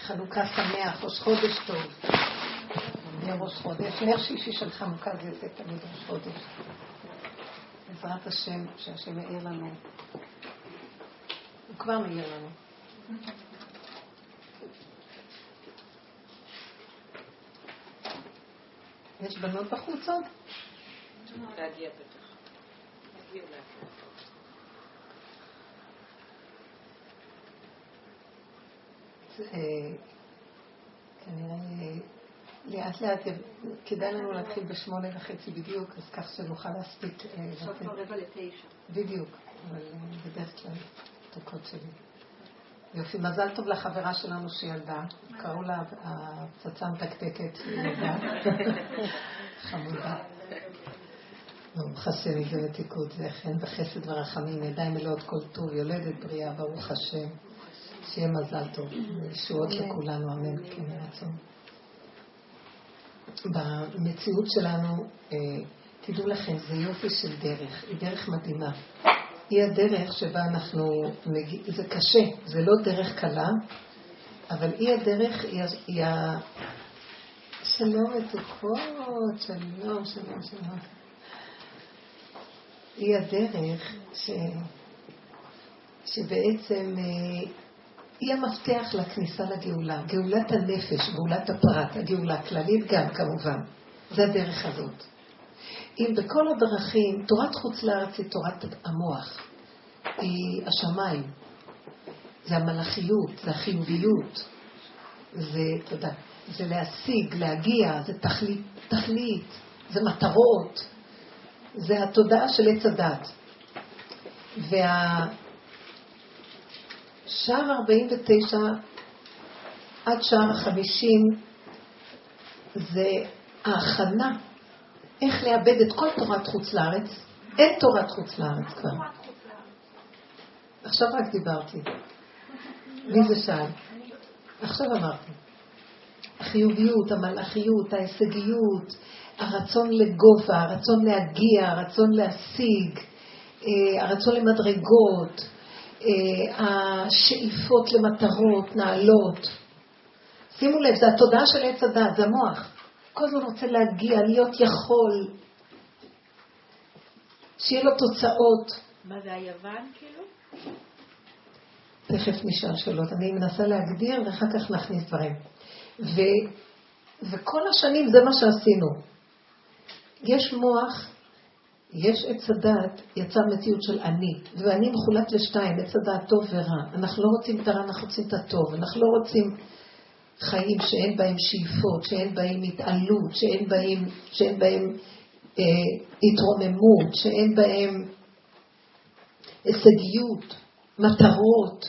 חנוכה שמח, ראש חודש טוב. נר ראש חודש, נר שישי של חנוכה זה זה תמיד ראש חודש. בעזרת השם, שהשם יאיר לנו. הוא כבר מאיר לנו. יש בנות בחוץ עוד? להגיע בטח. להגיע כנראה לאט לאט כדאי לנו להתחיל בשמונה וחצי בדיוק, אז כך שנוכל להספיק. אה, עכשיו כבר רבע לתשע. בדיוק, אבל אה, בדרך כלל דקות שלי. יופי, מזל טוב לחברה שלנו שילדה, קראו לה הפצצה המתקתקת, ילדה, חמודה. ברוך השם, איזה מתיקות, זה חן וחסד ורחמים, ידיים מלאות כל טוב, יולדת בריאה, ברוך השם. שיהיה מזל טוב, וישועות לכולנו, אמן, כן רצון. במציאות שלנו, אה, תדעו לכם, זה יופי של דרך, היא דרך מדהימה. היא הדרך שבה אנחנו, זה קשה, זה לא דרך קלה, אבל היא הדרך, היא, היא ה... שלום מתוקות, שלום, שלום, שלום. היא הדרך ש... שבעצם אה, היא המפתח לכניסה לגאולה. גאולת הנפש, גאולת הפרט, הגאולה הכללית גם כמובן. זה הדרך הזאת. אם בכל הדרכים, תורת חוץ לארץ היא תורת המוח, היא השמיים, זה המלאכיות, זה החיוביות, זה, תודה, זה להשיג, להגיע, זה תכלית, תכלית, זה מטרות, זה התודעה של עץ הדת. וה... שער 49 עד שער 50 זה ההכנה איך לאבד את כל תורת חוץ לארץ. אין תורת חוץ לארץ כבר. עכשיו רק דיברתי. מי זה שאל? עכשיו אמרתי. החיוביות, המלאכיות, ההישגיות, הרצון לגובה, הרצון להגיע, הרצון להשיג, אה, הרצון למדרגות, השאיפות למטרות נעלות. שימו לב, זה התודעה של עץ הדת, זה המוח. כל הזמן רוצה להגיע, להיות יכול, שיהיה לו תוצאות. מה זה היוון כאילו? תכף נשאל שאלות. אני מנסה להגדיר ואחר כך נכניס דברים. ו, וכל השנים זה מה שעשינו. יש מוח יש עץ הדת, יצא מציאות של אני, ואני מחולק לשתיים, עץ הדת טוב ורע. אנחנו לא רוצים את הרע, אנחנו רוצים את הטוב. אנחנו לא רוצים חיים שאין בהם שאיפות, שאין בהם התעלות, שאין בהם, שאין בהם אה, התרוממות, שאין בהם הישגיות, מטרות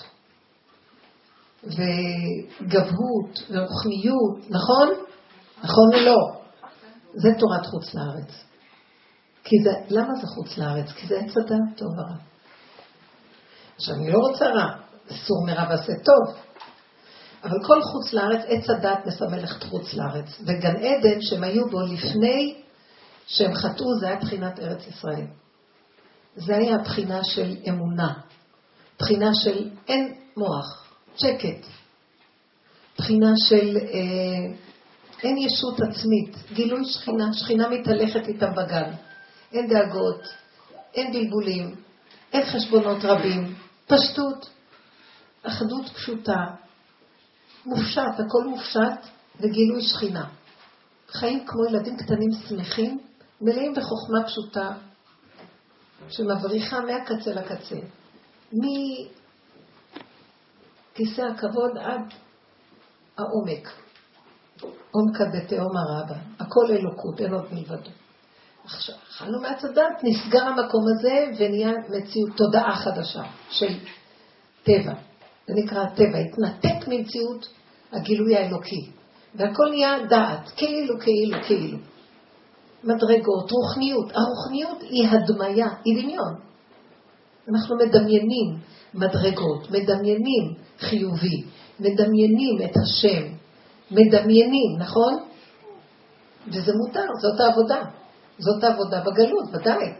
וגבהות ורוחמיות, נכון? נכון או לא? זה תורת חוץ לארץ. כי זה, למה זה חוץ לארץ? כי זה עץ אדם טוב ורע. עכשיו, אני לא רוצה רע, אסור מרע ועשה טוב. אבל כל חוץ לארץ, עץ הדת מסמל את חוץ לארץ. וגן עדן שהם היו בו לפני שהם חטאו, זה היה בחינת ארץ ישראל. זה היה הבחינה של אמונה. בחינה של אין מוח, שקט. בחינה של אה, אין ישות עצמית, גילוי שכינה, שכינה מתהלכת איתם בגן. אין דאגות, אין בלבולים, אין חשבונות רבים, פשטות, אחדות פשוטה, מופשט, הכל מופשט וגילוי שכינה. חיים כמו ילדים קטנים שמחים, מלאים בחוכמה פשוטה, שמבריחה מהקצה לקצה. מכיסא הכבוד עד העומק. עומקא דתהום הרבה. הכל אלוקות, אין עוד מלבדו. עכשיו, אכלנו מעץ הדת, נסגר המקום הזה ונהיה מציאות, תודעה חדשה של טבע. זה נקרא טבע, התנתק ממציאות הגילוי האלוקי. והכל נהיה דעת, כאילו, כאילו, כאילו. מדרגות, רוחניות. הרוחניות היא הדמיה, היא דמיון. אנחנו מדמיינים מדרגות, מדמיינים חיובי, מדמיינים את השם, מדמיינים, נכון? וזה מותר, זאת העבודה. זאת העבודה בגלות, ודאי.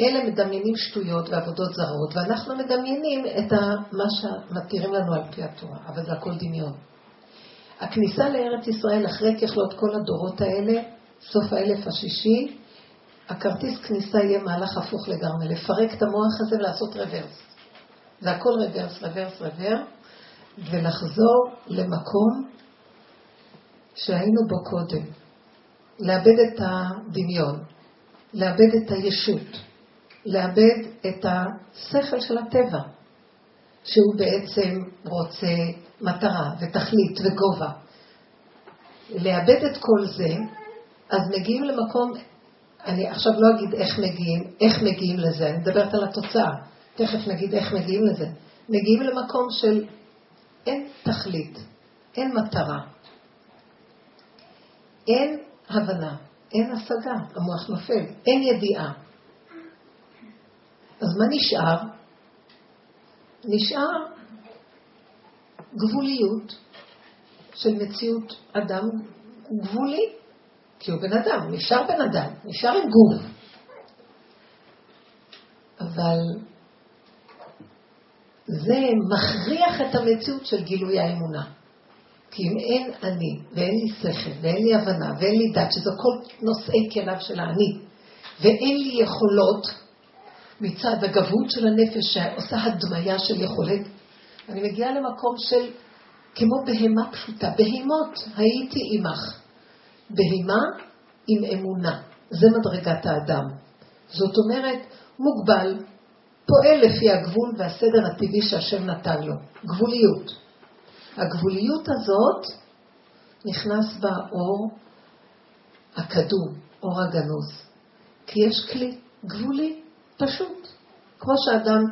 אלה מדמיינים שטויות ועבודות זרות, ואנחנו מדמיינים את מה שמתירים לנו על פי התורה, אבל זה הכל דמיון. הכניסה לארץ ישראל אחרי ככלות כל הדורות האלה, סוף האלף השישי, הכרטיס כניסה יהיה מהלך הפוך לגמרי, לפרק את המוח הזה ולעשות רוורס. זה הכל רוורס, רוורס, רוורס, ולחזור למקום שהיינו בו קודם. לאבד את הדמיון, לאבד את הישות, לאבד את השכל של הטבע, שהוא בעצם רוצה מטרה ותכלית וגובה. לאבד את כל זה, אז מגיעים למקום, אני עכשיו לא אגיד איך מגיעים, איך מגיעים לזה, אני מדברת על התוצאה, תכף נגיד איך מגיעים לזה. מגיעים למקום של אין תכלית, אין מטרה, אין הבנה, אין השגה, המוח נופל, אין ידיעה. אז מה נשאר? נשאר גבוליות של מציאות אדם גבולי, כי הוא בן אדם, נשאר בן אדם, נשאר עם גוף. אבל זה מכריח את המציאות של גילוי האמונה. כי אם אין אני, ואין לי שכל, ואין לי הבנה, ואין לי דת, שזה כל נושאי כליו של האני, ואין לי יכולות מצד הגבות של הנפש שעושה הדמיה של יכולת, אני מגיעה למקום של כמו בהמה פשוטה. בהימות הייתי עמך. בהימה עם אמונה. זה מדרגת האדם. זאת אומרת, מוגבל, פועל לפי הגבול והסדר הטבעי שהשם נתן לו. גבוליות. הגבוליות הזאת, נכנס בה אור הקדום, אור הגנוז. כי יש כלי גבולי, פשוט. כמו שאדם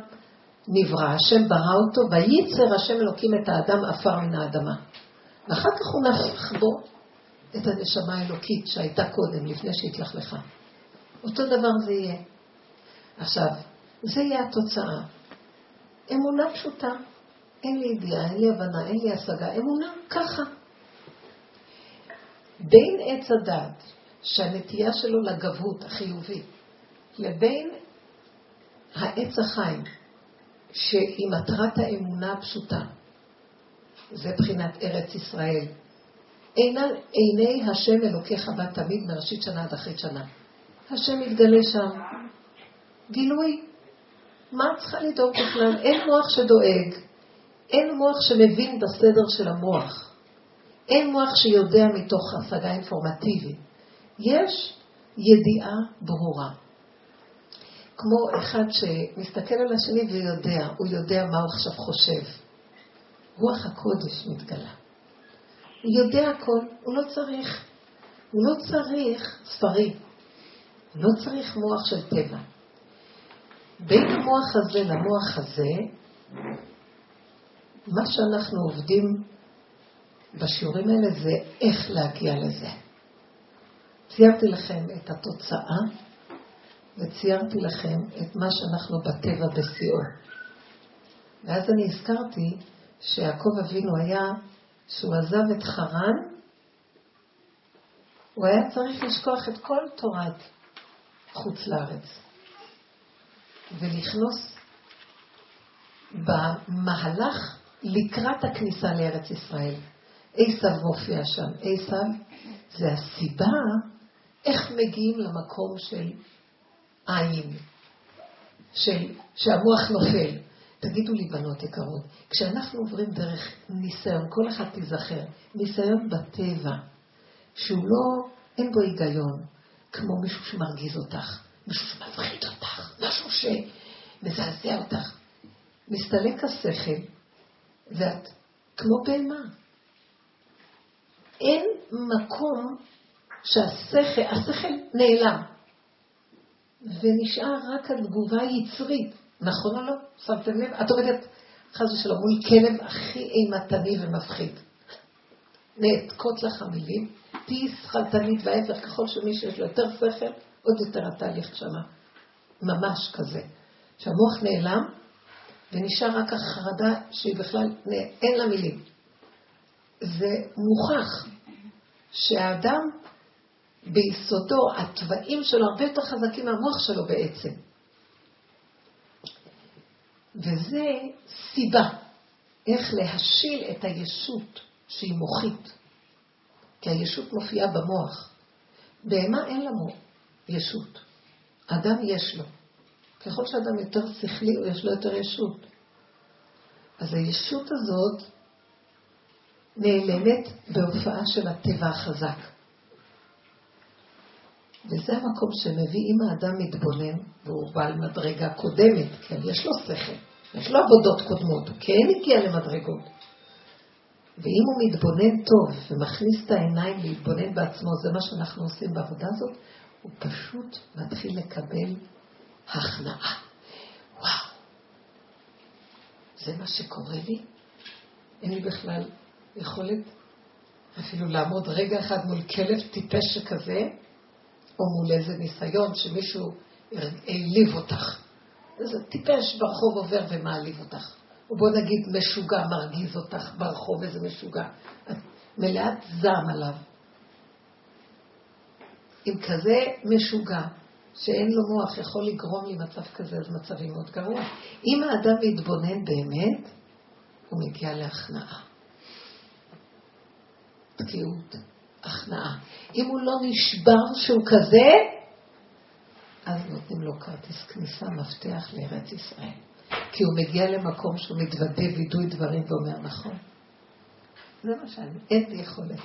נברא, השם ברא אותו, וייצר השם אלוקים את האדם עפר מן האדמה. ואחר כך הוא נפח בו את הנשמה האלוקית שהייתה קודם, לפני שהתלכלכה. אותו דבר זה יהיה. עכשיו, זה יהיה התוצאה. אמונה פשוטה. אין לי ידיעה, אין לי הבנה, אין לי השגה. אמונה ככה. בין עץ הדת, שהנטייה שלו לגבות החיובית, לבין העץ החיים, שהיא מטרת האמונה הפשוטה. זה בחינת ארץ ישראל. עיני, עיני השם אלוקיך בה תמיד מראשית שנה עד אחרית שנה. השם מתגלה שם. גילוי. מה את צריכה לדאוג בכלל? אין מוח שדואג. אין מוח שמבין בסדר של המוח. אין מוח שיודע מתוך השגה אינפורמטיבית. יש ידיעה ברורה. כמו אחד שמסתכל על השני ויודע, הוא יודע מה הוא עכשיו חושב. רוח הקודש מתגלה. הוא יודע הכל, הוא לא צריך, הוא לא צריך ספרים, הוא לא צריך מוח של טבע. בין המוח הזה למוח הזה, מה שאנחנו עובדים בשיעורים האלה זה איך להגיע לזה. ציירתי לכם את התוצאה וציירתי לכם את מה שאנחנו בטבע בשיאו. ואז אני הזכרתי שיעקב אבינו היה, שהוא עזב את חרן, הוא היה צריך לשכוח את כל תורת חוץ לארץ ולכנוס במהלך לקראת הכניסה לארץ ישראל. עשב מופיע שם. עשב זה הסיבה איך מגיעים למקום של עין, של, שהמוח נופל. תגידו לי, בנות יקרות, כשאנחנו עוברים דרך ניסיון, כל אחד תיזכר, ניסיון בטבע, שהוא לא, אין בו היגיון, כמו מישהו שמרגיז אותך, מישהו שמפחיד אותך, משהו שמזעזע אותך. מסתלק השכל, ואת כמו בהמה. אין מקום שהשכל, השכל נעלם. ונשאר רק התגובה היצרית. נכון או לא? שמתם לב? את עומדת, חס ושלום, מול כלב הכי אימתני ומפחיד. נעתקות לך המילים, תהיי שכלתנית וההפך, ככל שמי שיש לו יותר שכל, עוד יותר התהליך שמה. ממש כזה. שהמוח נעלם, ונשאר רק החרדה שהיא בכלל, אין לה מילים. זה מוכח שהאדם ביסודו, התוואים שלו הרבה יותר חזקים מהמוח שלו בעצם. וזה סיבה איך להשיל את הישות שהיא מוחית. כי הישות מופיעה במוח. בהמה אין לה ישות. אדם יש לו. ככל שאדם יותר שכלי, יש לו יותר ישות. אז הישות הזאת נעלמת בהופעה של הטבע החזק. וזה המקום שמביא, אם האדם מתבונן, והוא בעל מדרגה קודמת, כן, יש לו שכל, יש לו עבודות קודמות, הוא כן הגיע למדרגות. ואם הוא מתבונן טוב ומכניס את העיניים להתבונן בעצמו, זה מה שאנחנו עושים בעבודה הזאת, הוא פשוט מתחיל לקבל הכנעה. וואו, זה מה שקורה לי? אין לי בכלל יכולת אפילו לעמוד רגע אחד מול כלב טיפש שכזה, או מול איזה ניסיון שמישהו העליב אותך. איזה טיפש ברחוב עובר ומעליב אותך. או בוא נגיד משוגע מרגיז אותך ברחוב, איזה משוגע. את מלאת זעם עליו. אם כזה משוגע, שאין לו מוח, יכול לגרום לי מצב כזה, אז מצבי מאוד גרוע. אם האדם מתבונן באמת, הוא מגיע להכנעה. תקיעות, הכנעה. אם הוא לא נשבר שהוא כזה, אז נותנים לו כרטיס כניסה, מפתח לארץ ישראל. כי הוא מגיע למקום שהוא מתוודה וידוי דברים ואומר נכון. זה מה שאני, אין לי יכולת.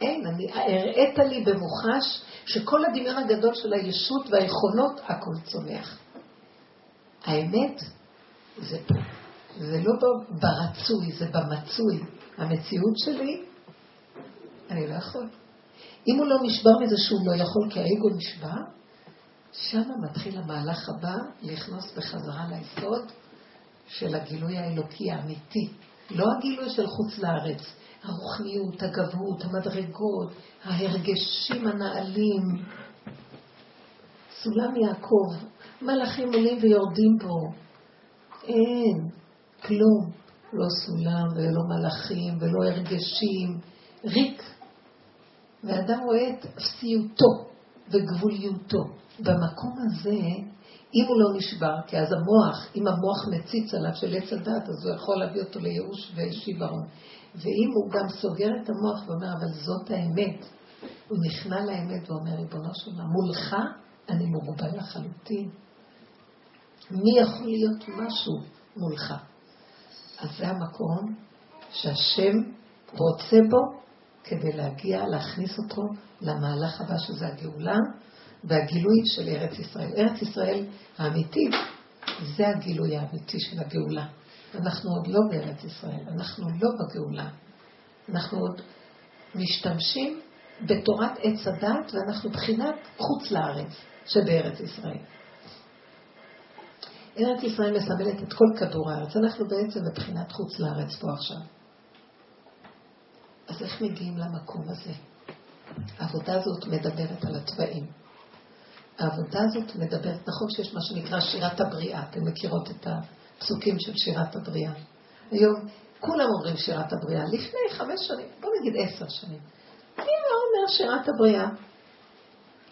אין, אני, הראית לי במוחש שכל הדמיון הגדול של הישות והיכולות, הכל צומח. האמת, זה פה. זה לא ברצוי, זה במצוי. המציאות שלי, אני לא יכול. אם הוא לא נשבר מזה שהוא לא יכול כי האגו נשבר, שם מתחיל המהלך הבא לכנוס בחזרה ליסוד של הגילוי האלוקי האמיתי. לא הגילוי של חוץ לארץ, הרוחניות, הגבהות, המדרגות, ההרגשים הנעלים. סולם יעקב, מלאכים עולים ויורדים פה. אין, כלום. לא סולם ולא מלאכים ולא הרגשים, ריק. ואדם רואה את אפסיותו וגבוליותו. במקום הזה, אם הוא לא נשבר, כי אז המוח, אם המוח מציץ עליו של עץ הדת, אז הוא יכול להביא אותו לייאוש ושיוורון. ואם הוא גם סוגר את המוח ואומר, אבל זאת האמת, הוא נכנע לאמת ואומר, ריבונו של עולם, מולך אני מוגבל לחלוטין. מי יכול להיות משהו מולך? אז זה המקום שהשם רוצה בו כדי להגיע, להכניס אותו למהלך הבא שזה הגאולה והגילוי של ארץ ישראל. ארץ ישראל האמיתית זה הגילוי האמיתי של הגאולה. אנחנו עוד לא בארץ ישראל, אנחנו לא בגאולה. אנחנו עוד משתמשים בתורת עץ הדת ואנחנו בחינת חוץ לארץ שבארץ ישראל. ארץ ישראל מסמלת את כל כדור הארץ, אנחנו בעצם מבחינת חוץ לארץ פה עכשיו. אז איך מגיעים למקום הזה? העבודה הזאת מדברת על התוואים. העבודה הזאת מדברת, נכון שיש מה שנקרא שירת הבריאה, אתם מכירות את הפסוקים של שירת הבריאה. היום כולם אומרים שירת הבריאה, לפני חמש שנים, בוא נגיד עשר שנים. מי לא אומר שירת הבריאה?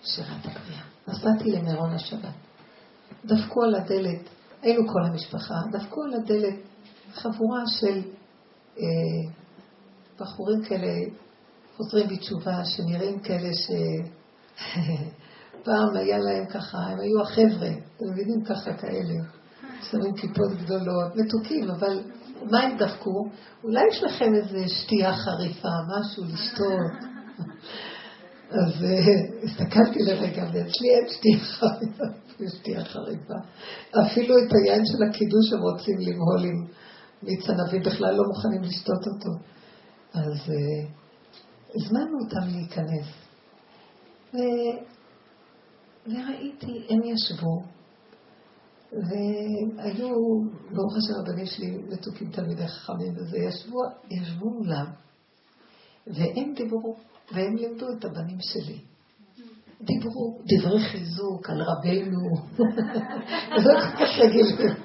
שירת הבריאה. נסעתי למירון השבת. דפקו על הדלת, היינו כל המשפחה, דפקו על הדלת חבורה של אה, בחורים כאלה, חוזרים בתשובה, שנראים כאלה ש... פעם היה להם ככה, הם היו החבר'ה, אתם מבינים ככה כאלה, שמים כיפות גדולות, מתוקים, אבל מה הם דפקו? אולי יש לכם איזה שתייה חריפה, משהו לשתות. אז uh, הסתכלתי לרגע, ואצלי אין שתייה חריפה, שתייה חריפה. אפילו את היין של הקידוש הם רוצים למהול עם מיץ ענבים, בכלל לא מוכנים לשתות אותו. אז uh, הזמנו אותם להיכנס. וראיתי, הם ישבו, והיו, ברוך השם הבנים שלי מתוקים תלמידי חכמים וזה, ישבו, ישבו מולם, והם דיברו, והם לימדו את הבנים שלי. דיברו דברי חיזוק על רבנו, לא כל כך רגילים,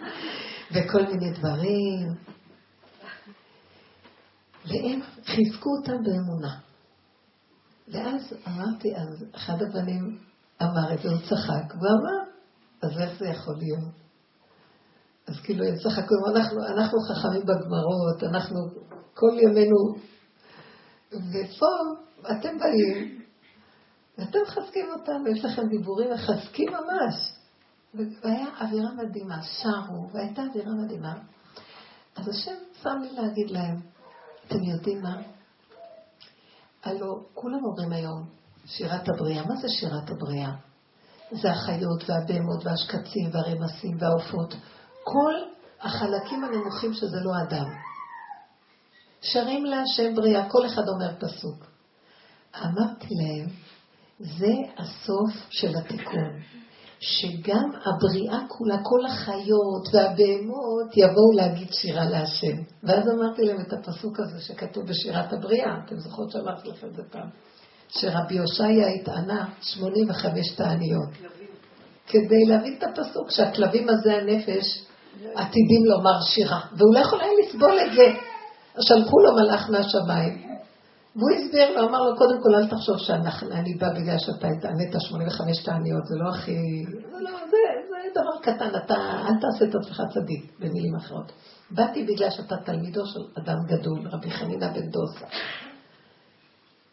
וכל מיני דברים. והם חיזקו אותם באמונה. ואז אמרתי, אז אחד הבנים אמר את זה, הוא צחק, והוא אמר, אז איך זה יכול להיות? אז כאילו, סך הכול, אנחנו, אנחנו חכמים בגמרות, אנחנו כל ימינו, ופה אתם באים, ואתם מחזקים אותם, יש לכם דיבורים מחזקים ממש. והיה אווירה מדהימה, שרו, והייתה אווירה מדהימה. אז השם שם לי להגיד להם, אתם יודעים מה? הלו, כולם אומרים היום, שירת הבריאה. מה זה שירת הבריאה? זה החיות והבהמות והשקצים והרמסים והעופות. כל החלקים הנמוכים שזה לא אדם. שרים להשם בריאה, כל אחד אומר פסוק. אמרתי להם, זה הסוף של התיקון. שגם הבריאה כולה, כל החיות והבהמות יבואו להגיד שירה להשם. ואז אמרתי להם את הפסוק הזה שכתוב בשירת הבריאה, אתם זוכרות שאמרתי לכם את זה פעם, שרבי הושעיה התענה 85 תעניות. כדי להבין את הפסוק שהכלבים הזה הנפש עתידים לומר שירה, והוא לא יכול היה לסבול את זה. שלחו לו מלאך מהשמיים, והוא הסביר לו, אמר לו, קודם כל אל תחשוב שאני בא בגלל שאתה ענית 85 תעניות, זה לא הכי... זה לא, זה, זה דבר קטן, אתה אל תעשה את עצמך צדיק, במילים אחרות. באתי בגלל שאתה תלמידו של אדם גדול, רבי חנינא בן דוסה.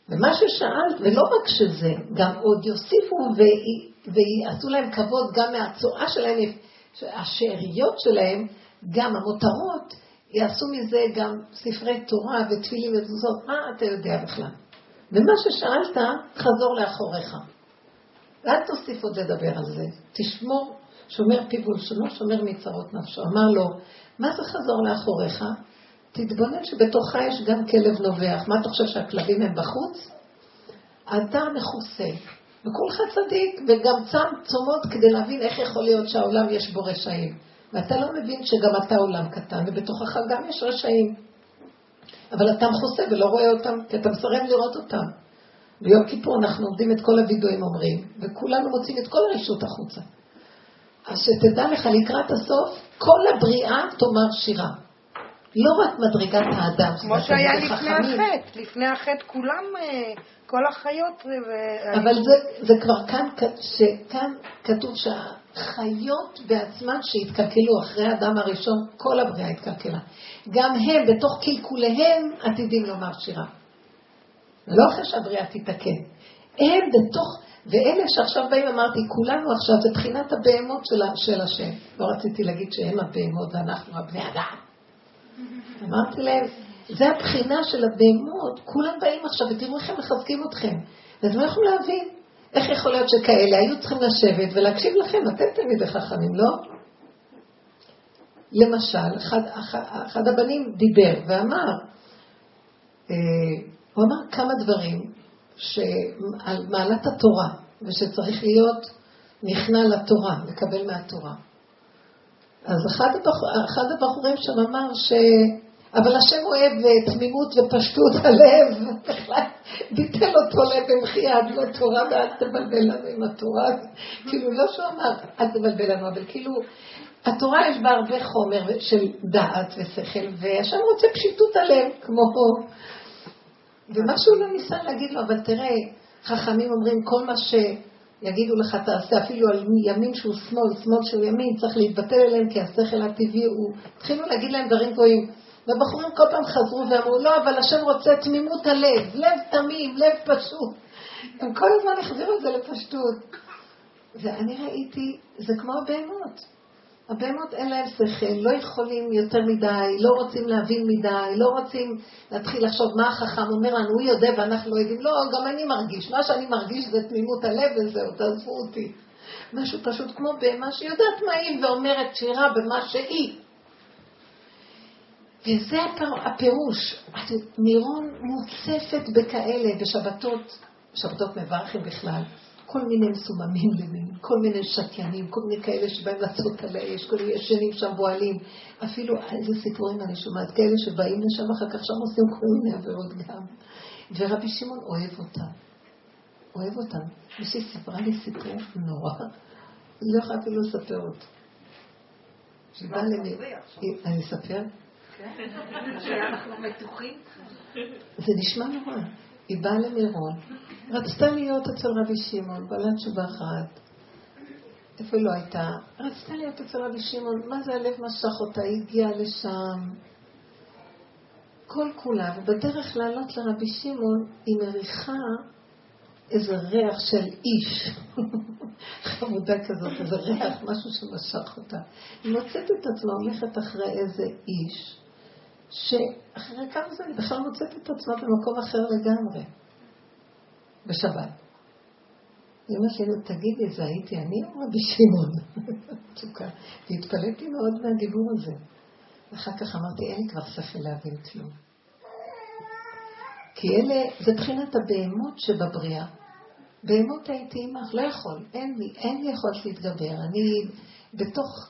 ומה ששאלת, ולא רק שזה, גם עוד יוסיפו ויעשו להם כבוד גם מהצואה שלהם, השאריות שלהם, גם המותרות, יעשו מזה גם ספרי תורה ותפילים וזוזות, מה אתה יודע בכלל? ומה ששאלת, חזור לאחוריך. ואל תוסיף עוד לדבר על זה. תשמור, שומר פיו ולשונו, שומר מצרות נפשו. אמר לו, מה זה חזור לאחוריך? תתבונן שבתוכה יש גם כלב נובח. מה אתה חושב שהכלבים הם בחוץ? אתה מכוסה. וכולך צדיק, וגם צם צומות כדי להבין איך יכול להיות שהעולם יש בו רשעים. ואתה לא מבין שגם אתה עולם קטן, ובתוכך גם יש רשעים. אבל אתה מכוסה ולא רואה אותם, כי אתה מסרב לראות אותם. ביום כיפור אנחנו עומדים את כל הווידואים אומרים, וכולנו מוצאים את כל הרשות החוצה. אז שתדע לך לקראת הסוף, כל הבריאה תאמר שירה. לא רק מדרגת האדם. כמו שהיה לפני החטא, לפני החטא כולם, אה, כל החיות... ו... אבל זה, זה כבר כאן, שכאן כתוב שהחיות בעצמן שהתקלקלו אחרי האדם הראשון, כל הבריאה התקלקלה. גם הם, בתוך קלקוליהם, עתידים לומר שירה. לא אחרי שהבריאה תתקן. הם בתוך, ואלה שעכשיו באים, אמרתי, כולנו עכשיו, זה בחינת הבהמות של, של השם. לא רציתי להגיד שהם הבהמות ואנחנו הבני אדם. אמרתי להם, זה הבחינה של הבהמות, כולם באים עכשיו ותראו איך הם מחזקים אתכם. אז לא יכולים להבין איך יכול להיות שכאלה היו צריכים לשבת ולהקשיב לכם, אתם תלמידי חכמים, לא? למשל, אחד, אחד, אחד הבנים דיבר ואמר, אה, הוא אמר כמה דברים על מעלת התורה, ושצריך להיות נכנע לתורה, לקבל מהתורה. אז אחד, הבחור, אחד הבחורים שם אמר ש... אבל השם אוהב תמימות ופשטות הלב, בכלל ביטל אותו לב במחי יד לתורה ואל תבלבל לנו עם התורה. כאילו, לא שהוא אמר, אל תבלבל לנו, אבל כאילו, התורה יש בה הרבה חומר של דעת ושכל, והשם רוצה פשיטות הלב, כמו... ומה שהוא לא ניסה להגיד לו, אבל תראה, חכמים אומרים, כל מה ש... יגידו לך תעשה אפילו על ימין שהוא שמאל, שמאל שהוא ימין, צריך להתבטל אליהם כי השכל הטבעי הוא... התחילו להגיד להם דברים גבוהים. והבחורים כל פעם חזרו ואמרו, לא, אבל השם רוצה תמימות הלב, לב תמים, לב פשוט. הם כל הזמן החזירו את זה לפשטות. ואני ראיתי, זה כמו הבהמות. הבהמות אין להם שכל, לא יכולים יותר מדי, לא רוצים להבין מדי, לא רוצים להתחיל לחשוב מה החכם אומר לנו, הוא יודע ואנחנו לא יודעים. לא, גם אני מרגיש, מה שאני מרגיש זה תמימות הלב וזהו, תעזבו אותי. משהו פשוט כמו בהמה שיודעת מה היא ואומרת שירה במה שהיא. וזה הפירוש. מירון מוצפת בכאלה, בשבתות, שבתות מברכים בכלל. כל מיני מסוממים למינים, כל מיני שתיינים, כל מיני כאלה שבאים לעשות על האש, כל מיני ישנים שם בועלים. אפילו איזה סיפורים אני שומעת, כאלה שבאים לשם אחר כך שם עושים כל מיני עבירות גם. ורבי שמעון אוהב אותם. אוהב אותם. מישהי סיפרה לי סיפור נורא, לא יכולה אפילו לספר אותו. אני אספר? כן. שאנחנו מתוחים. זה נשמע נורא. היא באה למירון, רצתה להיות אצל רבי שמעון, בעלת תשובה אחת. איפה היא לא הייתה? רצתה להיות אצל רבי שמעון, מה זה הלב משך אותה? היא הגיעה לשם. כל כולה, ובדרך לעלות לרבי שמעון היא מריחה איזה ריח של איש, חמודה כזאת, איזה ריח, משהו שמשך אותה. היא מוצאת את עצמה הולכת אחרי איזה איש, שאחרי כמה זמן היא בכלל מוצאת את עצמה במקום אחר לגמרי, בשבת. היא אומרת לי, תגידי, זה הייתי אני או רבי שמעון? תשוקה. והתפלאתי מאוד מהדיבור הזה. ואחר כך אמרתי, אין לי כבר שכל להבין כלום. כי אלה, זה בחינת הבהמות שבבריאה. בהמות הייתי עמך, לא יכול, אין לי, אין לי יכולת להתגבר. אני בתוך,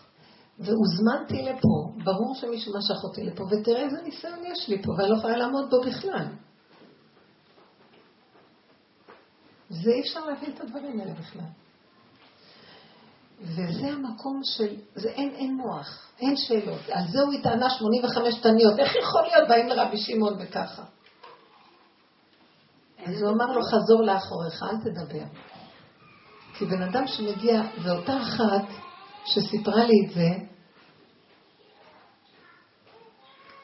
והוזמנתי לפה, ברור שמישהו משך אותי לפה, ותראה איזה ניסיון יש לי פה, ואני לא יכולה לעמוד בו בכלל. זה אי אפשר להבין את הדברים האלה בכלל. וזה המקום של, זה אין, אין מוח, אין שאלות. על זה הוא התענה 85 תניות. איך יכול להיות באים לרבי שמעון וככה? אז הוא אמר לו, חזור לאחוריך, אל תדבר. כי בן אדם שמגיע, ואותה אחת שסיפרה לי את זה,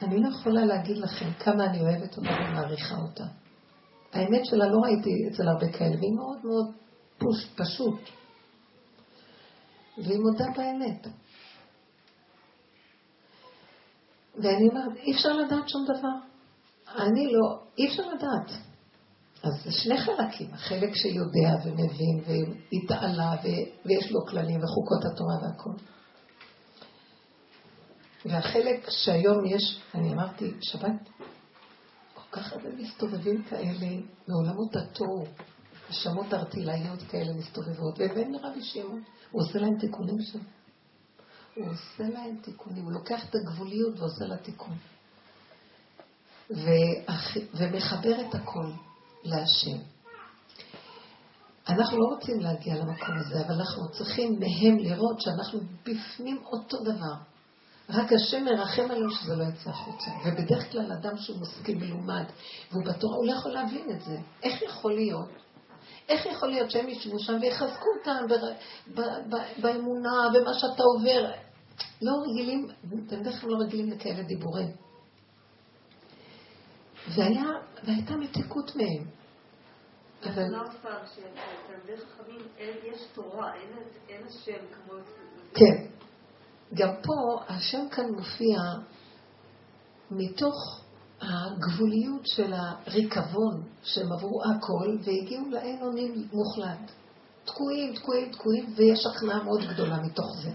אני לא יכולה להגיד לכם כמה אני אוהבת אותה ומעריכה אותה. האמת שלה לא ראיתי אצל הרבה כאלה, והיא מאוד מאוד פוש, פשוט. והיא מודה באמת. ואני אומרת, אי אפשר לדעת שום דבר. אני לא, אי אפשר לדעת. אז זה שני חלקים, החלק שיודע ומבין והתעלה ויש לו כללים וחוקות התורה והכל. והחלק שהיום יש, אני אמרתי, שבת, כך הרבה מסתובבים כאלה מעולמות התוהו, נשמות ארטילאיות כאלה מסתובבות, והבאנו לרבי שמעון, הוא עושה להם תיקונים שם. הוא עושה להם תיקונים, הוא לוקח את הגבוליות ועושה לה תיקון. ומחבר את הכל. להשם. אנחנו לא רוצים להגיע למקום הזה, אבל אנחנו צריכים מהם לראות שאנחנו בפנים אותו דבר. רק השם מרחם עלינו שזה לא יצא החוצה. ובדרך כלל אדם שהוא משכיל מלומד, והוא בתורה, הוא לא יכול להבין את זה. איך יכול להיות? איך יכול להיות שהם ישבו שם ויחזקו אותם באמונה, במה שאתה עובר? לא רגילים, אתם בדרך כלל לא רגילים לכאלה דיבורים. והיה, והייתה מתיקות מהם. אבל... לא. כן. גם פה השם כאן מופיע מתוך הגבוליות של הריקבון שהם עברו הכל והגיעו לאין אונים מוחלט. תקועים, תקועים, תקועים, ויש הכנעה מאוד גדולה מתוך זה.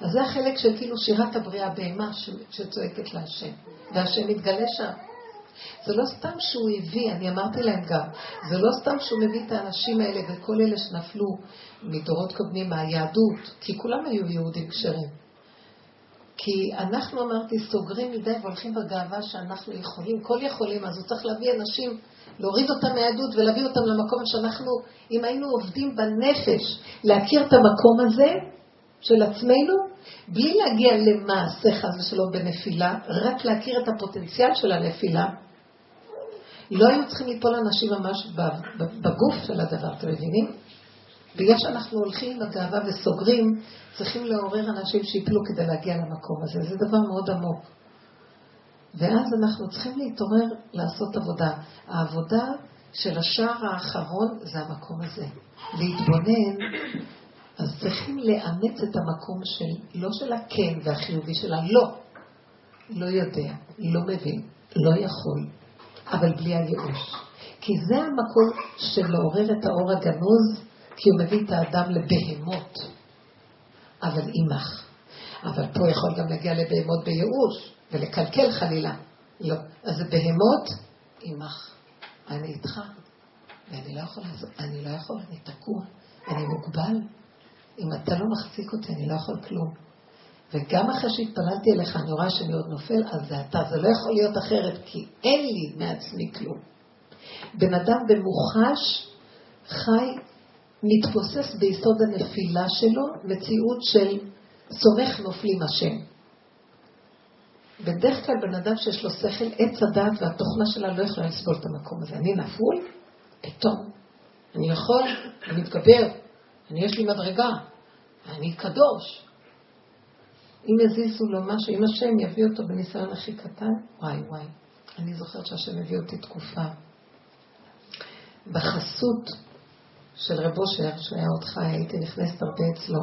אז זה החלק של כאילו שירת הבריאה בהמה שצועקת להשם, והשם מתגלה שם. זה לא סתם שהוא הביא, אני אמרתי להם גם, זה לא סתם שהוא מביא את האנשים האלה וכל אלה שנפלו מדורות קודמים מהיהדות, כי כולם היו יהודים כשרים. כי אנחנו, אמרתי, סוגרים מדי והולכים בגאווה שאנחנו יכולים, כל יכולים, אז הוא צריך להביא אנשים, להוריד אותם מהיהדות ולהביא אותם למקום שאנחנו, אם היינו עובדים בנפש, להכיר את המקום הזה של עצמנו, בלי להגיע למעשה חס ושלום בנפילה, רק להכיר את הפוטנציאל של הנפילה, לא היו צריכים ליפול אנשים ממש בגוף של הדבר, אתם מבינים? בגלל שאנחנו הולכים עם וסוגרים, צריכים לעורר אנשים שיפלו כדי להגיע למקום הזה. זה דבר מאוד עמוק. ואז אנחנו צריכים להתעורר לעשות עבודה. העבודה של השער האחרון זה המקום הזה. להתבונן, אז צריכים לאמץ את המקום של, לא של הכן והחיובי, של הלא. לא יודע, לא מבין, לא יכול, אבל בלי הייאוש. כי זה המקום של לעורר את האור הגנוז, כי הוא מביא את האדם לבהמות, אבל עמך. אבל פה יכול גם להגיע לבהמות בייאוש, ולקלקל חלילה. לא. אז זה בהמות עמך. אני איתך, ואני לא יכול לעשות, אני לא יכול, אני תקוע, אני מוגבל. אם אתה לא מחזיק אותי, אני לא יכול כלום. וגם אחרי שהתפללתי אליך, אני רואה שאני עוד נופל, אז זה אתה. זה לא יכול להיות אחרת, כי אין לי מעצמי כלום. בן אדם במוחש חי, מתבוסס ביסוד הנפילה שלו, מציאות של סומך נופלים השם. בדרך כלל בן אדם שיש לו שכל, עץ הדעת והתוכנה שלה לא יכולה לסבול את המקום הזה. אני נפול, פתאום. אני יכול, אני מתגבר, אני יש לי מדרגה. אני קדוש. אם יזיזו לו משהו, אם השם יביא אותו בניסיון הכי קטן, וואי וואי. אני זוכרת שהשם הביא אותי תקופה בחסות של רב אושר, שהיה עוד חי, הייתי נכנסת הרבה אצלו.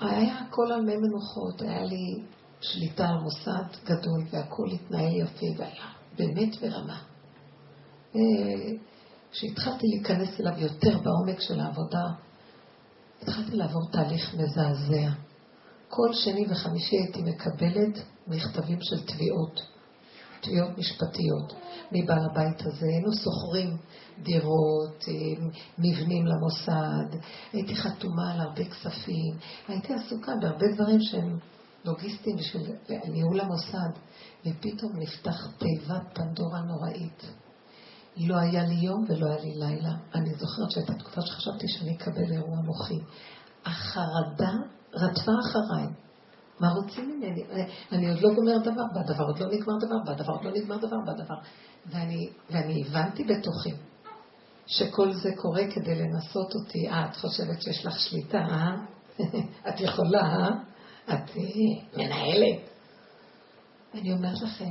היה הכל על מי מנוחות, היה לי שליטה על מוסד גדול והכל התנהל יפה והיה באמת ברמה. אה, כשהתחלתי להיכנס אליו יותר בעומק של העבודה, התחלתי לעבור תהליך מזעזע. כל שני וחמישי הייתי מקבלת מכתבים של תביעות, תביעות משפטיות, מבעל הבית הזה. היינו שוכרים דירות, אה, מבנים למוסד, הייתי חתומה על הרבה כספים, הייתי עסוקה בהרבה דברים שהם לוגיסטיים בשביל ניהול המוסד, ופתאום נפתח תיבת פנדורה נוראית. לא היה לי יום ולא היה לי לילה. אני זוכרת שהייתה תקופה שחשבתי שאני אקבל אירוע מוחי. החרדה רדפה אחריי. מה רוצים ממני? אני עוד לא גומר דבר, בדבר עוד לא נגמר דבר, בדבר עוד לא נגמר דבר, בדבר. ואני, ואני הבנתי בתוכי שכל זה קורה כדי לנסות אותי. אה, את חושבת שיש לך שליטה, אה? את יכולה, אה? את אה, מנהלת. אני אומרת לכם,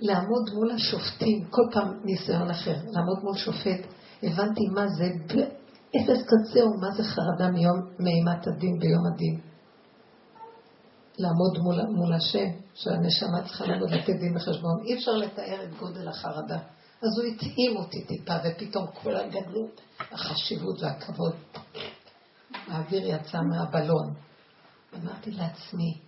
לעמוד מול השופטים, כל פעם ניסיון אחר, לעמוד מול שופט, הבנתי מה זה באפס קצהו, מה זה חרדה מיום מאימת הדין ביום הדין. לעמוד מול, מול השם, שהנשמה צריכה לעמוד לתת דין וחשבון. אי אפשר לתאר את גודל החרדה. אז הוא התאים אותי טיפה, ופתאום כל הגדלות, החשיבות והכבוד, האוויר יצא מהבלון. אמרתי לעצמי,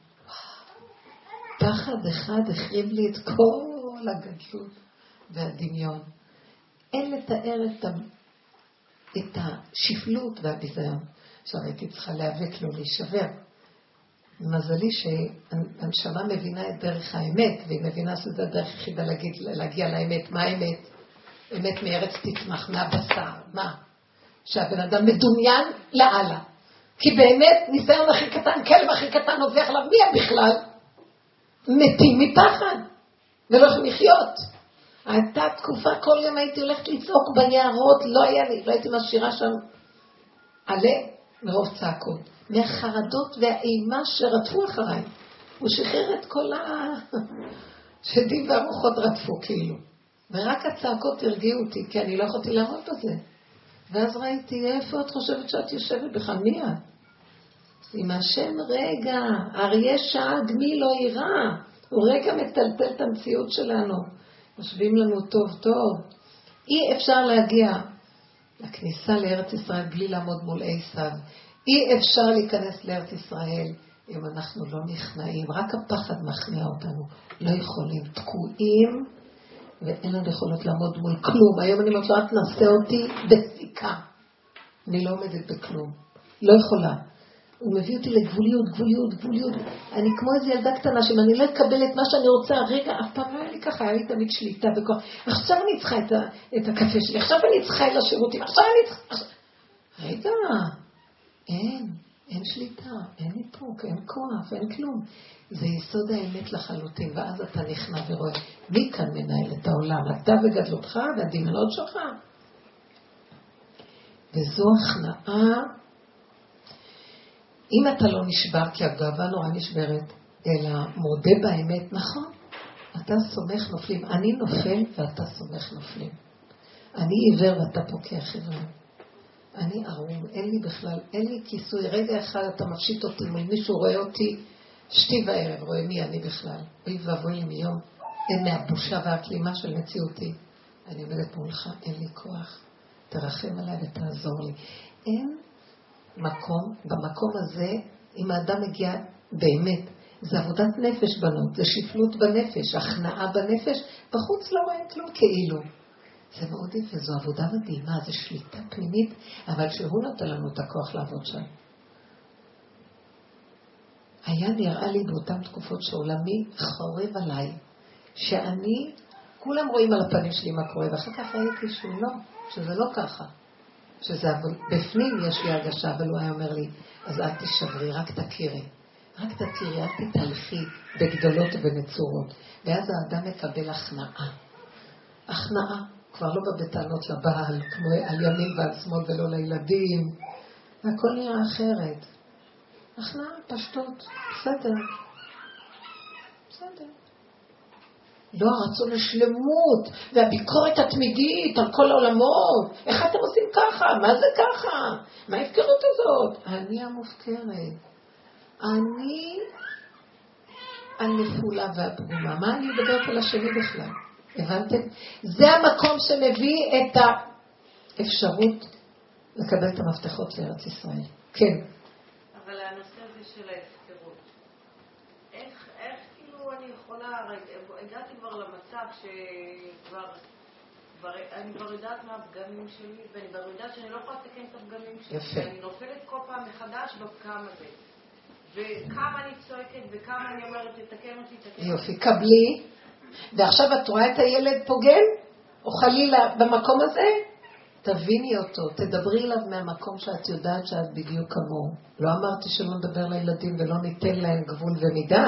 פחד אחד החריב לי את כל הגדלות והדמיון. אין לתאר את, ה... את השפלות והביזיון. עכשיו הייתי צריכה להיאבק לו להישבר. מזלי שהנשמה מבינה את דרך האמת, והיא מבינה שזו הדרך היחידה להגיד, להגיע לאמת. מה האמת? אמת מארץ תצמח, מהבשר. מה? שהבן אדם מדומיין לאללה. כי באמת, ניסיון הכי קטן, כלב הכי קטן נובח עליו, מי הם בכלל? מתים מפחד, ולא יכולים לחיות. הייתה תקופה, כל יום הייתי הולכת לצעוק ביערות, לא היה לי, לא הייתי משאירה שם עלה מרוב צעקות. מהחרדות והאימה שרדפו אחריי. הוא שחרר את כל השדים והרוחות רדפו כאילו. ורק הצעקות הרגיעו אותי, כי אני לא יכולתי לעמוד בזה. ואז ראיתי, איפה את חושבת שאת יושבת בכלל? מי את? עם השם רגע, אריה שאג מי לא יירא. הוא רגע מטלטל את המציאות שלנו. יושבים לנו טוב טוב. אי אפשר להגיע לכניסה לארץ ישראל בלי לעמוד מול עשיו. אי אפשר להיכנס לארץ ישראל אם אנחנו לא נכנעים. רק הפחד מכניע אותנו. לא יכולים, תקועים, ואין לנו יכולות לעמוד מול כלום. היום אני אומרת לו, את נעשה אותי בסיכה. אני לא עומדת בכלום. לא יכולה. הוא מביא אותי לגבוליות, גבוליות, גבוליות. אני כמו איזו ילדה קטנה, שאם אני לא אקבל את מה שאני רוצה, רגע, אף פעם לא היה לי ככה, היה לי תמיד שליטה בכוח. עכשיו אני צריכה את, ה, את הקפה שלי, עכשיו אני צריכה את השירותים, עכשיו אני צריכה... רגע, אין, אין שליטה, אין איפוק, אין כוח, אין כלום. זה יסוד האמת לחלוטין, ואז אתה נכנע ורואה, מי כאן מנהל את העולם? אתה וגדלותך והדמיונות שלך? וזו הכנעה אם אתה לא נשבר, כי הגאווה נורא נשברת, אלא מודה באמת, נכון, אתה סומך נופלים. אני נופל ואתה סומך נופלים. אני עיוור ואתה פוקח עיוור. אני ערום, אין לי בכלל, אין לי כיסוי. רגע אחד אתה מפשיט אותי, אם מישהו רואה אותי, שתי וערב, רואה מי אני בכלל. אוי ואבוי לי מיום, אין מהבושה והכלימה של מציאותי. אני עומדת מולך, אין לי כוח. תרחם עליי ותעזור לי. אין מקום, במקום הזה, אם האדם מגיע באמת, זה עבודת נפש בנות, זה שפלות בנפש, הכנעה בנפש, בחוץ לא רואים כלום כאילו. זה מאוד יפה, זו עבודה מדהימה, זו שליטה פנימית, אבל שהוא נותן לנו את הכוח לעבוד שם. היה נראה לי באותן תקופות שעולמי חורב עליי, שאני, כולם רואים על הפנים שלי מה קורה, ואחר כך ראיתי שהוא לא, שזה לא ככה. שזה בפנים יש לי הרגשה, אבל הוא היה אומר לי, אז אל תשברי, רק תכירי. רק תכירי, אל תתהלכי בגדולות ובנצורות. ואז האדם מקבל הכנעה. הכנעה. כבר לא בא בטענות לבעל, כמו על ימין ועל שמאל ולא לילדים. והכל נראה אחרת. הכנעה, פשטות, בסדר. בסדר. לא הרצון לשלמות והביקורת התמידית על כל העולמות. איך אתם עושים ככה? מה זה ככה? מה ההפקרות הזאת? אני המופקרת. אני הנפולה והפגומה. מה אני מדברת על השני בכלל? הבנתם? זה המקום שמביא את האפשרות לקבל את המפתחות לארץ ישראל. כן. אבל הנושא הזה של ההפקרות, איך, איך כאילו אני יכולה, הגעתי כבר למצב שכבר, כבר, אני כבר יודעת מה הפגמים שלי, ואני כבר יודעת שאני לא יכולה לתקן את הפגמים שלי. יפה. ואני נופלת כל פעם מחדש בפגם הזה. וכמה אני צועקת וכמה אני אומרת, תתקן אותי, תתקן אותי. יופי, קבלי. ועכשיו את רואה את הילד פוגם, או חלילה במקום הזה? תביני אותו, תדברי אליו מהמקום שאת יודעת שאת בדיוק כמוהו. לא אמרתי שלא נדבר לילדים ולא ניתן להם גבול ומידה.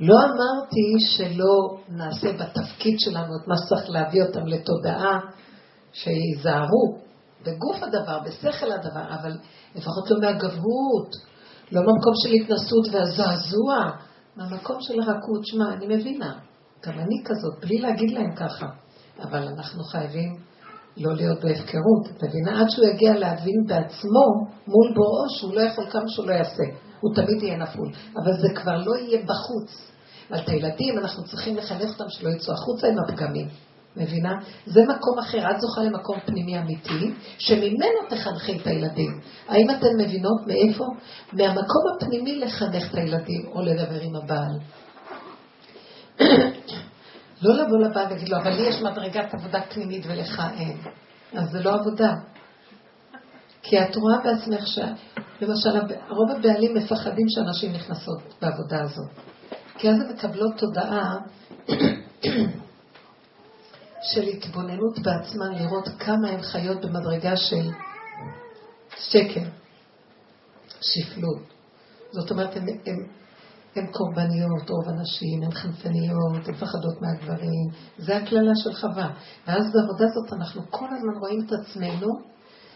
לא אמרתי שלא נעשה בתפקיד שלנו את מה שצריך להביא אותם לתודעה, שייזהרו. בגוף הדבר, בשכל הדבר, אבל לפחות לא מהגבהות, לא מהמקום של התנסות והזעזוע, מהמקום של הרכות. שמע, אני מבינה, גם אני כזאת, בלי להגיד להם ככה, אבל אנחנו חייבים לא להיות בהפקרות. את מבינה? עד שהוא יגיע להבין בעצמו מול בוראו שהוא לא יכול כמה שהוא לא יעשה. הוא תמיד יהיה נפול. אבל זה כבר לא יהיה בחוץ. אבל את הילדים אנחנו צריכים לחנך אותם שלא יצאו החוצה עם הפגמים. מבינה? זה מקום אחר. את זוכה למקום פנימי אמיתי, שממנו תחנכי את הילדים. האם אתן מבינות מאיפה? מהמקום הפנימי לחנך את הילדים, או לדבר עם הבעל. לא לבוא לבעל ולהגיד לו, אבל לי יש מדרגת עבודה פנימית ולך אין. אז זה לא עבודה. כי את רואה בעצמך ש... למשל, רוב הבעלים מפחדים שאנשים נכנסות בעבודה הזאת. כי אז הן מקבלות תודעה של התבוננות בעצמן, לראות כמה הן חיות במדרגה של שקר, שפלות. זאת אומרת, הן הן קורבניות, רוב הנשים, הן חנפניות, הן מפחדות מהגברים. זה הקללה של חווה. ואז בעבודה הזאת אנחנו כל הזמן רואים את עצמנו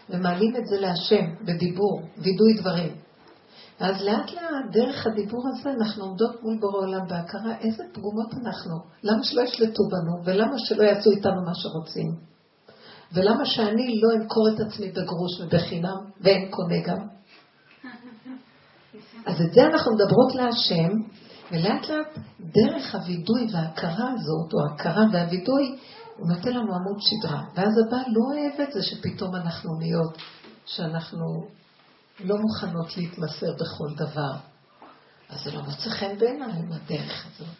ומעלים את זה להשם בדיבור, וידוי דברים. ואז לאט לאט, דרך הדיבור הזה, אנחנו עומדות מול בורא עולם בהכרה איזה פגומות אנחנו. למה שלא ישלטו בנו, ולמה שלא יעשו איתנו מה שרוצים? ולמה שאני לא אמכור את עצמי בגרוש ובחינם, ואין קונה גם? אז את זה אנחנו מדברות להשם, ולאט לאט דרך הווידוי וההכרה הזאת, או ההכרה והווידוי, הוא נותן לנו עמוד שדרה. ואז הבעל לא אוהב את זה שפתאום אנחנו נהיות, שאנחנו לא מוכנות להתמסר בכל דבר. אז זה לא מוצא חן בעיניי עם הדרך הזאת.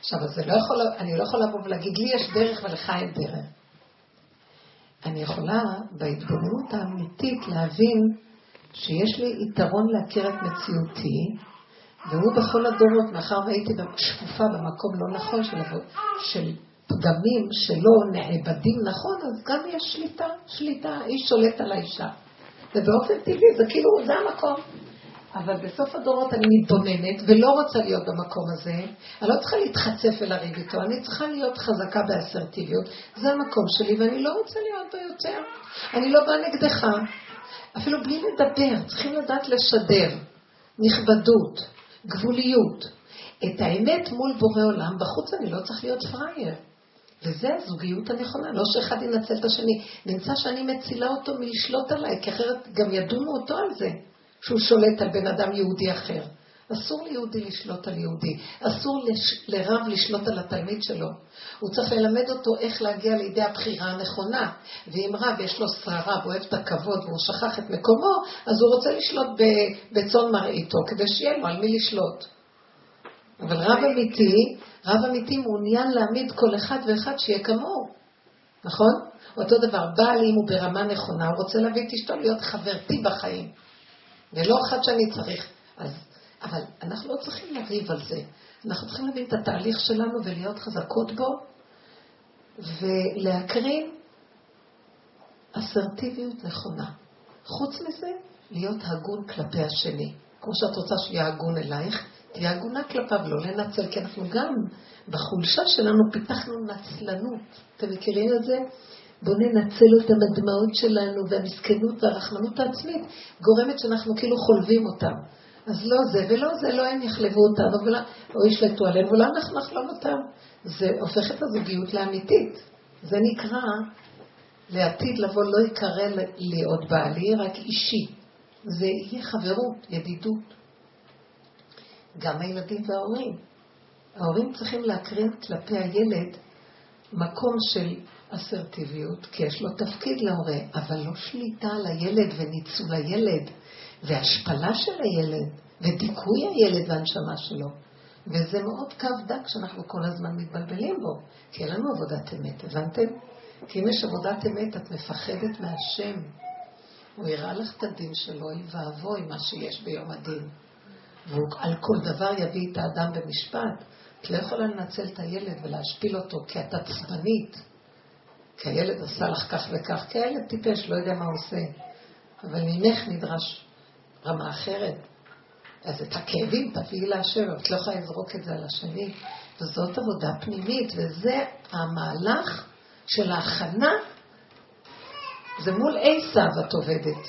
עכשיו, אז לא יכול, אני לא יכולה לבוא ולהגיד, לי יש דרך ולך אין דרך. אני יכולה בהתבוננות האמיתית להבין שיש לי יתרון להכיר את מציאותי, והוא בכל הדורות, מאחר והייתי שקופה במקום לא נכון של, של פגמים שלא נעבדים נכון, אז גם יש שליטה, שליטה, איש שולט על האישה. ובאופן טבעי זה כאילו, זה המקום. אבל בסוף הדורות אני מתבוננת ולא רוצה להיות במקום הזה. אני לא צריכה להתחצף ולריב איתו, אני צריכה להיות חזקה באסרטיביות. זה המקום שלי ואני לא רוצה להיות בו יותר. אני לא באה נגדך. אפילו בלי לדבר, צריכים לדעת לשדר נכבדות, גבוליות. את האמת מול בורא עולם, בחוץ אני לא צריך להיות פראייר. וזה הזוגיות הנכונה, לא שאחד ינצל את השני. נמצא שאני מצילה אותו מלשלוט עליי, כי אחרת גם ידונו אותו על זה, שהוא שולט על בן אדם יהודי אחר. אסור ליהודי לשלוט על יהודי, אסור לש... לרב לשלוט על התלמיד שלו. הוא צריך ללמד אותו איך להגיע לידי הבחירה הנכונה. ואם רב יש לו שררה ואוהב את הכבוד והוא שכח את מקומו, אז הוא רוצה לשלוט בצאן מרעיתו, כדי שיהיה לו על מי לשלוט. אבל רב אמיתי, רב אמיתי מעוניין להעמיד כל אחד ואחד שיהיה כמוהו, נכון? אותו דבר, בעל אם הוא ברמה נכונה, הוא רוצה להביא את אשתו להיות חברתי בחיים, ולא אחד שאני צריך. אז אבל אנחנו לא צריכים לריב על זה. אנחנו צריכים להבין את התהליך שלנו ולהיות חזקות בו, ולהקרין אסרטיביות נכונה. חוץ מזה, להיות הגון כלפי השני. כמו שאת רוצה שיהיה הגון אלייך, תהיה הגונה כלפיו, לא לנצל, כי אנחנו גם בחולשה שלנו פיתחנו נצלנות. אתם מכירים את זה? בואו ננצל אותם, הדמעות שלנו והמסכנות והרחמנות העצמית גורמת שאנחנו כאילו חולבים אותם. אז לא זה ולא זה, לא הם יחלבו אותנו, ולא, או ישלטו עלינו, ולא אנחנו נחלום אותם. זה הופך את הזוגיות לאמיתית. זה נקרא, לעתיד לבוא לא יקרא לי עוד בעלי, רק אישי. זה יהיה חברות, ידידות. גם הילדים וההורים. ההורים צריכים להקרין כלפי הילד מקום של אסרטיביות, כי יש לו תפקיד להורה, אבל לא שליטה על הילד וניצול הילד והשפלה של הילד ודיכוי הילד והנשמה שלו. וזה מאוד קו דק שאנחנו כל הזמן מתבלבלים בו, כי אין לנו עבודת אמת, הבנתם? כי אם יש עבודת אמת, את מפחדת מהשם. הוא יראה לך את הדין שלו, אוי ואבוי מה שיש ביום הדין. והוא על כל דבר יביא את האדם במשפט. את לא יכולה לנצל את הילד ולהשפיל אותו כי את עצבנית. כי הילד עשה לך כך וכך, כי הילד טיפש, לא יודע מה הוא עושה. אבל ממך נדרש רמה אחרת. אז את הכאבים תביאי להשם, את לא יכולה לזרוק את זה על השני. וזאת עבודה פנימית, וזה המהלך של ההכנה. זה מול עשיו את עובדת.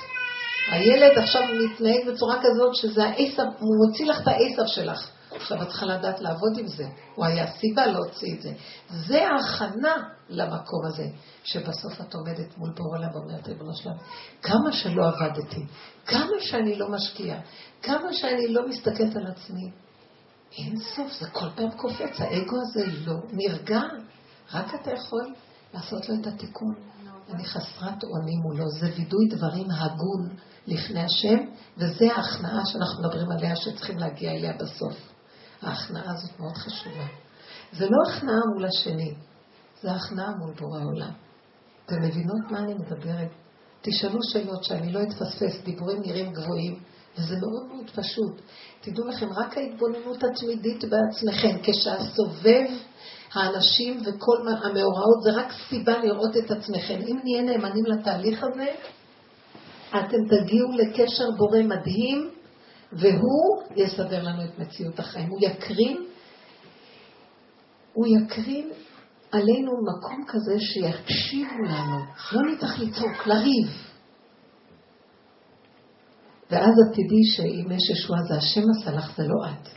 הילד עכשיו מתנהג בצורה כזאת שזה העשיו, הוא מוציא לך את העשיו שלך. עכשיו את צריכה לדעת לעבוד עם זה. הוא היה סיבה להוציא את זה. זה ההכנה למקום הזה, שבסוף את עומדת מול בור עולם ואומרת, ריבונו שלם, כמה שלא עבדתי, כמה שאני לא משקיעה, כמה שאני לא מסתכלת על עצמי, אין סוף, זה כל פעם קופץ, האגו הזה לא נרגע. רק אתה יכול לעשות לו את התיקון. אני חסרת אונים מולו, זה וידוי דברים הגון לפני השם, וזה ההכנעה שאנחנו מדברים עליה, שצריכים להגיע אליה בסוף. ההכנעה הזאת מאוד חשובה. זה לא הכנעה מול השני, זה הכנעה מול בורא העולם. אתם מבינות מה אני מדברת? תשאלו שאלות שאני לא אתפספס, דיבורים נראים גבוהים, וזה מאוד מאוד פשוט. תדעו לכם, רק ההתבוננות התמידית בעצמכם, כשהסובב האנשים וכל המאורעות, זה רק סיבה לראות את עצמכם. אם נהיה נאמנים לתהליך הזה, אתם תגיעו לקשר בורא מדהים, והוא יסדר לנו את מציאות החיים. הוא יקרין, הוא יקרין עלינו מקום כזה שיקשיבו לנו. לא נצטרך לצעוק, לריב. ואז את תדעי שאם יש ישועה זה השם עשה לך, זה לא את.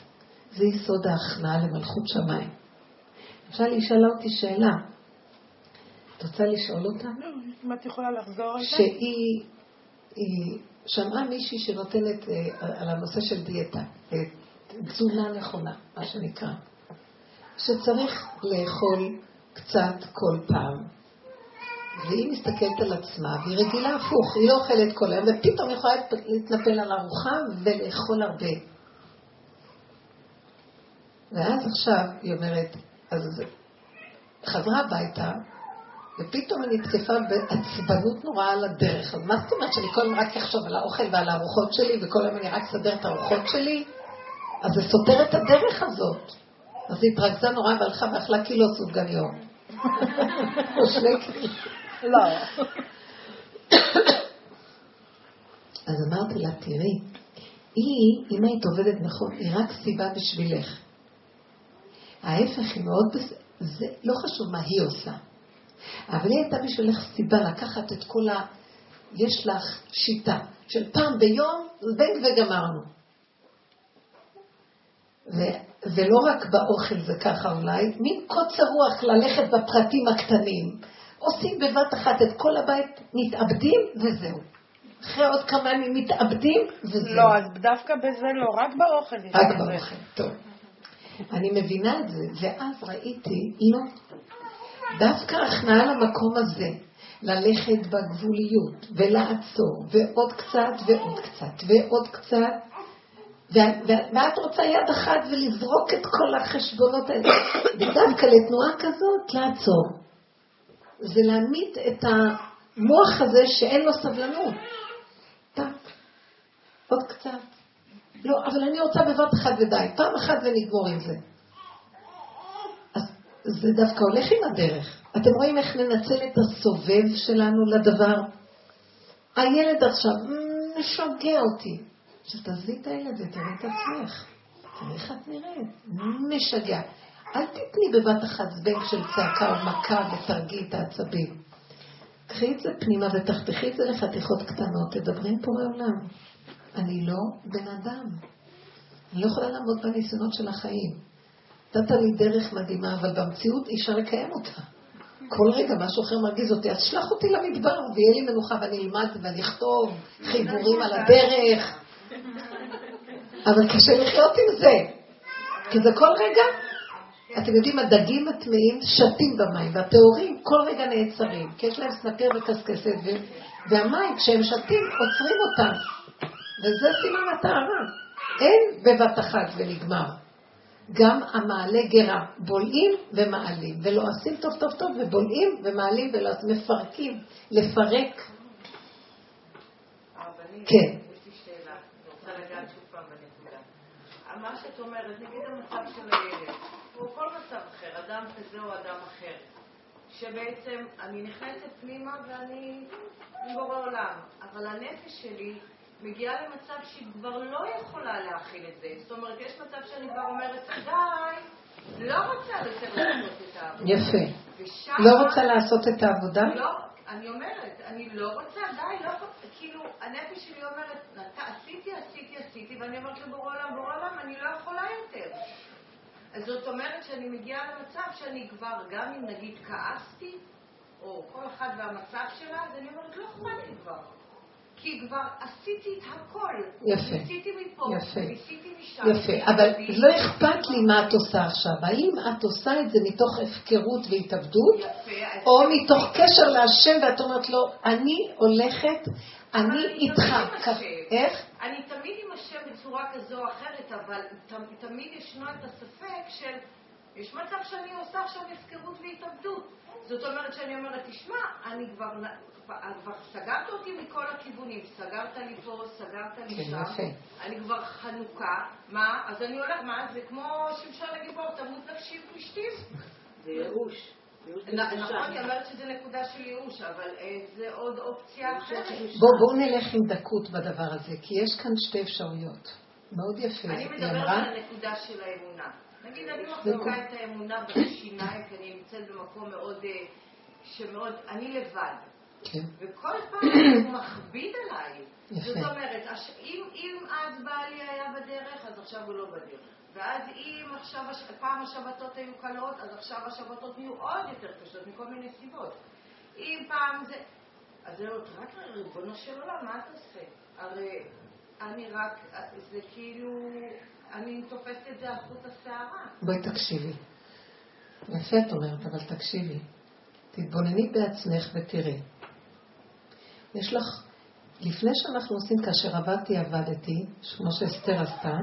זה יסוד ההכנעה למלכות שמיים. עכשיו היא שאלה אותי שאלה. את רוצה לשאול אותה? אם את יכולה לחזור על זה? שהיא שמעה מישהי שנותנת אה, על הנושא של דיאטה, אה, תזונה נכונה, מה שנקרא, שצריך לאכול קצת כל פעם. והיא מסתכלת על עצמה, והיא רגילה הפוך, היא לא אוכלת כל היום, ופתאום היא יכולה להתנפל על ארוחה ולאכול הרבה. ואז עכשיו היא אומרת, אז חזרה הביתה, ופתאום אני נתקפה בעצבנות נוראה על הדרך. אז מה זאת אומרת שאני כל הזמן רק אחשוב על האוכל ועל הארוחות שלי, וכל היום אני רק אסדר את הארוחות שלי? אז זה סותר את הדרך הזאת. אז היא התרכזה נורא והלכה ואכלה קילו סופגניות. או שני קילו. לא. אז אמרתי לה, תראי, היא, אם היית עובדת נכון, היא רק סיבה בשבילך. ההפך היא מאוד, זה לא חשוב מה היא עושה. אבל היא הייתה בשבילך סיבה לקחת את כל ה... יש לך שיטה של פעם ביום, זבנג וגמרנו. ו... ולא רק באוכל זה ככה אולי, מין קוצר רוח ללכת בפרטים הקטנים. עושים בבת אחת את כל הבית, מתאבדים וזהו. אחרי עוד כמה ימים מתאבדים וזהו. לא, אז דווקא בזה לא, רק באוכל. רק באוכל, טוב. אני מבינה את זה, ואז ראיתי, לא, דווקא הכנעה למקום הזה, ללכת בגבוליות ולעצור, ועוד קצת ועוד קצת ועוד קצת, ואת רוצה יד אחת ולזרוק את כל החשבונות האלה, ודווקא לתנועה כזאת לעצור. זה להעמיד את המוח הזה שאין לו סבלנות. טק, עוד קצת. לא, אבל אני רוצה בבת אחת ודי. פעם אחת ונגמור עם זה. זה דווקא הולך עם הדרך. אתם רואים איך ננצל את הסובב שלנו לדבר? הילד עכשיו משגע אותי. שתעזבי את הילד ותראי את עצמך. תראי איך את נראית. משגע. אל תתני בבת אחת זבנג של צעקה או מכה ותרגי את העצבים. קחי את זה פנימה ותחתכי את זה לחתיכות קטנות, תדברי עם פורעי עולם. אני לא בן אדם. אני לא יכולה לעמוד בניסיונות של החיים. נתת לי דרך מדהימה, אבל במציאות אי אפשר לקיים אותה. כל רגע משהו אחר מרגיז אותי, אז שלח אותי למדבר, ויהיה לי מנוחה ואני אלמד ואני אכתוב חיבורים על הדרך. אבל קשה לחיות עם זה, כי זה כל רגע. אתם יודעים, הדגים הטמאים שתים במים, והטהורים כל רגע נעצרים, כי יש להם סנפר וקשקשת, והמים, כשהם שתים, עוצרים אותם. וזה סימן הטהרה. אין בבת אחת ונגמר. גם המעלה גרה, בולעים ומעלים, ולא עושים טוב טוב טוב, ובולעים ומעלים ולא עושים, מפרקים, לפרק. כן. מה שאת אומרת, נגיד המצב של הילד, או כל מצב אחר, אדם כזה או אדם אחר, שבעצם אני נכנסת פנימה ואני בורא עולם, אבל הנפש שלי מגיעה למצב שהיא כבר לא יכולה להכיל את זה. זאת אומרת, יש מצב שאני כבר אומרת, די, לא רוצה יותר לעשות את העבודה. יפה. ושם... לא רוצה לעשות את העבודה? לא, אני אומרת, אני לא רוצה, די, לא כאילו, הנפש שלי אומרת, עשיתי, עשיתי, עשיתי, ואני אומרת לבורא עולם, בורא עולם, אני לא יכולה יותר. אז זאת אומרת שאני מגיעה למצב שאני כבר, גם אם נגיד כעסתי, או כל אחד והמצב שלה, אז אני אומרת, לא אכפת לי כבר. כי כבר עשיתי את הכל. יפה. ניסיתי מפה, יפה. ניסיתי משם. יפה, אבל לא אכפת לי מה את עושה עכשיו. האם את עושה את זה מתוך הפקרות והתאבדות, יפה, או מתוך קשר להשם ואת אומרת לו, אני הולכת, אני איתך. איך? אני תמיד עם השם בצורה כזו או אחרת, אבל תמיד ישנו את הספק של... יש מצב שאני עושה עכשיו הפקרות והתאבדות. זאת אומרת שאני אומרת, תשמע, אני כבר כבר סגרת אותי מכל הכיוונים, סגרת לי פה, סגרת לי כן, שם, אני כבר חנוכה, מה? אז אני הולך, מה? זה כמו שמשון הגיבור, תמות נפשי ופלישתים. זה ייאוש. נכון, היא אומרת שזה נקודה של ייאוש, אבל אה, זה עוד אופציה אחרת. בואו נלך עם דקות בדבר הזה, כי יש כאן שתי אפשרויות. מאוד יפה. אני מדברת על הנקודה של האמונה. נגיד, אני מחזיקה את האמונה בשיניים, כי אני נמצאת במקום מאוד, אה, שמאוד, אני לבד. כן. וכל פעם הוא מכביד עליי. זאת אומרת, אם, אם אז בעלי היה בדרך, אז עכשיו הוא לא בדרך. ואז אם עכשיו, פעם השבתות היו קלות, אז עכשיו השבתות נהיו עוד יותר קשות, מכל מיני סיבות. אם פעם זה... אז זהו, רק ריבונו של עולם, מה אתה עושה? הרי אני רק, זה כאילו, אני תופסת את זה על חוט השערה. בואי תקשיבי. יפה את אומרת, אבל תקשיבי. תתבונני בעצמך ותראי. יש לך, לפני שאנחנו עושים, כאשר עבדתי, עבדתי, כמו שאסתר עשתה,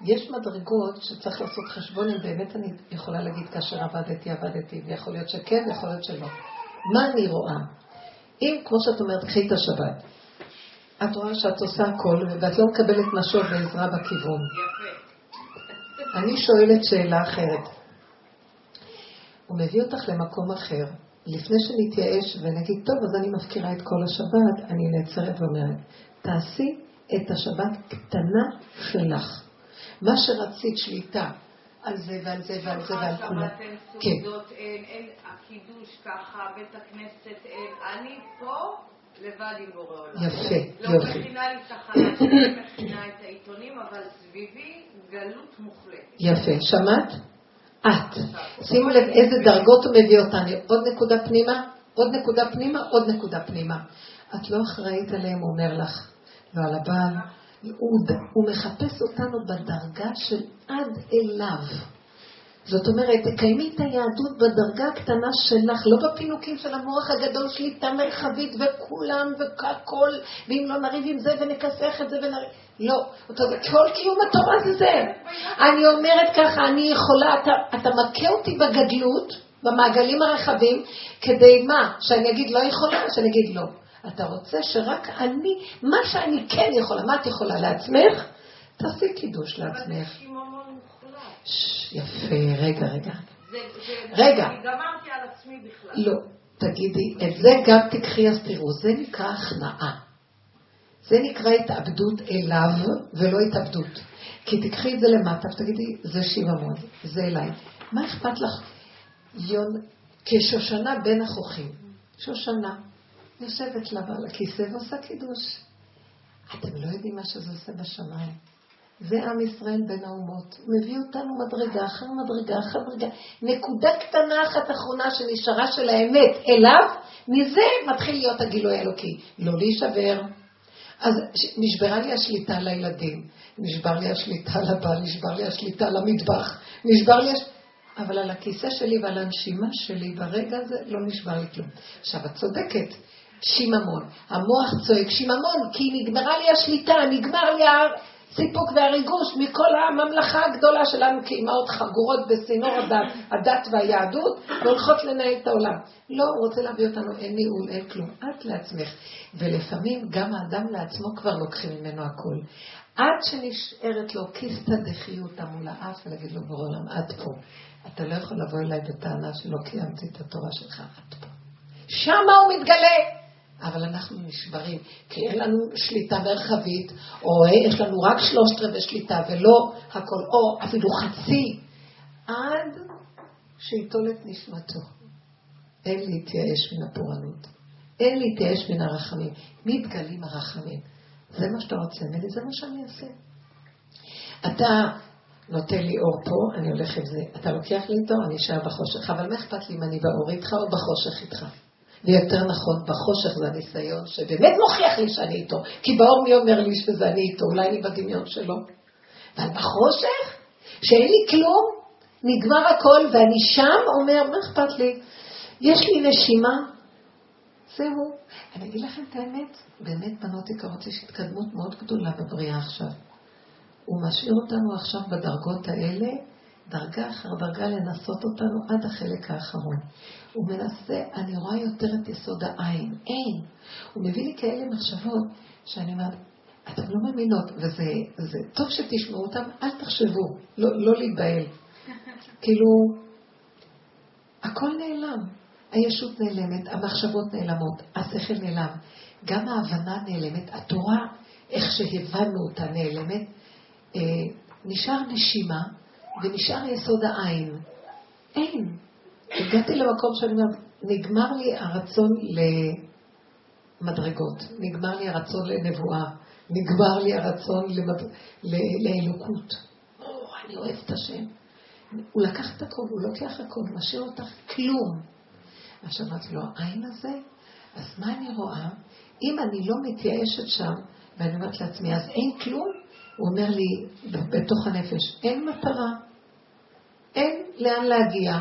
יש מדרגות שצריך לעשות חשבון אם באמת אני יכולה להגיד כאשר עבדתי, עבדתי, ויכול להיות שכן, ויכול להיות שלא. מה אני רואה? אם, כמו שאת אומרת, קחי את השבת, את רואה שאת עושה הכל, ואת לא מקבלת משוב ועזרה בכיוון. יפה. אני שואלת שאלה אחרת. הוא מביא אותך למקום אחר, לפני שנתייאש ונגיד, טוב, אז אני מפקירה את כל השבת, אני נעצרת ואומרת, תעשי את השבת קטנה שלך. מה שרצית שליטה על זה ועל זה ועל זה ועל כולם. כן. אין, אין הקידוש ככה, בית הכנסת אין, אני פה לבד עם בורא עולם. יפה, לא יופי. לא מכינה לי תחנה, אני מכינה את העיתונים, אבל סביבי יפה, שמעת? את. שימו לב איזה דרגות הוא מביא אותנו. עוד נקודה פנימה, עוד נקודה פנימה, עוד נקודה פנימה. את לא אחראית עליהם, הוא אומר לך. לא על הבעל. הוא, מחפש אותנו בדרגה של עד אליו. זאת אומרת, תקיימי את היהדות בדרגה הקטנה שלך, לא בפינוקים של המוח הגדול, שליטה מרחבית וכולם והכל, ואם לא נריב עם זה ונכסח את זה ונריב... לא, כל קיום התורה זה זה. אני אומרת ככה, אני יכולה, אתה, אתה מכה אותי בגדלות, במעגלים הרחבים, כדי מה? שאני אגיד לא יכולה? שאני אגיד לא. אתה רוצה שרק אני, מה שאני כן יכולה, מה את יכולה לעצמך? תעשי קידוש לעצמך. מוחלט. יפה, רגע, רגע. רגע. גמרתי על עצמי בכלל. לא, תגידי, את זה גם תקחי אז תראו, זה נקרא הכנעה. זה נקרא התאבדות אליו ולא התאבדות. כי תקחי את זה למטה ותגידי, זה שיממון, זה אליי. מה אכפת לך? יון, כשושנה בין החוכים. שושנה. יושבת לה על הכיסא ועושה קידוש. אתם לא יודעים מה שזה עושה בשמיים. זה עם ישראל בין האומות. מביא אותנו מדרגה אחר מדרגה אחר מדרגה. נקודה קטנה אחת אחרונה שנשארה של האמת אליו, מזה מתחיל להיות הגילוי האלוקי. לא להישבר. אז נשברה לי השליטה על הילדים, נשבר לי השליטה על הבעל, נשבר לי השליטה על המטבח, נשבר לי... הש... אבל על הכיסא שלי ועל הנשימה שלי ברגע הזה לא נשבר לי כלום. עכשיו, את צודקת, שיממון. המוח צועק שיממון, כי נגמרה לי השליטה, נגמר לי הסיפוק והריגוש מכל הממלכה הגדולה שלנו כאימהות חגורות בסינור הדת, הדת והיהדות, והולכות לנהל את העולם. לא, הוא רוצה להביא אותנו, אין ניהול, אין כלום. את לעצמך. ולפעמים גם האדם לעצמו כבר לוקחים ממנו הכל. עד שנשארת לו כיסתא דחיותא מול האף ולהגיד לו בורא עולם, עד פה. אתה לא יכול לבוא אליי בטענה שלא קיימתי את התורה שלך, עד פה. שמה הוא מתגלה. אבל אנחנו נשברים, כי אין לנו שליטה מרחבית, או יש לנו רק שלושת רבעי שליטה ולא הכל, או אפילו חצי, עד שיטול את נשמתו. אין להתייאש מן הפורענות, אין להתייאש מן הרחמים. מתגלים הרחמים. זה מה שאתה רוצה ממני, זה מה שאני אעשה. אתה נותן לי אור פה, אני הולך עם זה. אתה לוקח לי איתו, אני אשאר בחושך. אבל מה אכפת לי אם אני באור איתך או בחושך איתך? ויותר נכון, בחושך זה הניסיון שבאמת מוכיח לי שאני איתו. כי באור מי אומר לי שזה אני איתו? אולי אני בדמיון שלו. אבל בחושך, שאין לי כלום, נגמר הכל, ואני שם אומר, מה אכפת לי? יש לי נשימה, זהו. אני אגיד לכם את האמת, באמת, בנות יקרות, יש התקדמות מאוד גדולה בבריאה עכשיו. הוא משאיר אותנו עכשיו בדרגות האלה, דרגה אחר דרגה לנסות אותנו עד החלק האחרון. הוא מנסה, אני רואה יותר את יסוד העין, אין. הוא מביא לי כאלה מחשבות שאני אומרת, אתם לא מאמינות, וזה טוב שתשמעו אותם, אל תחשבו, לא, לא להיבהל. כאילו, הכל נעלם. הישות נעלמת, המחשבות נעלמות, השכל נעלם, גם ההבנה נעלמת, התורה, איך שהבנו אותה נעלמת, אה, נשאר נשימה ונשאר יסוד העין. אין. הגעתי למקום שאני אומרת, נגמר לי הרצון למדרגות, נגמר לי הרצון לנבואה, נגמר לי הרצון למד... לאלוקות. או, אני אוהב את השם. הוא לקח את הכל, הוא לוקח הכל, הוא משאיר אותך כלום. עכשיו אמרתי לו, העין הזה, אז מה אני רואה? אם אני לא מתייאשת שם, ואני אומרת לעצמי, אז אין כלום? הוא אומר לי, בתוך הנפש, אין מטרה, אין לאן להגיע,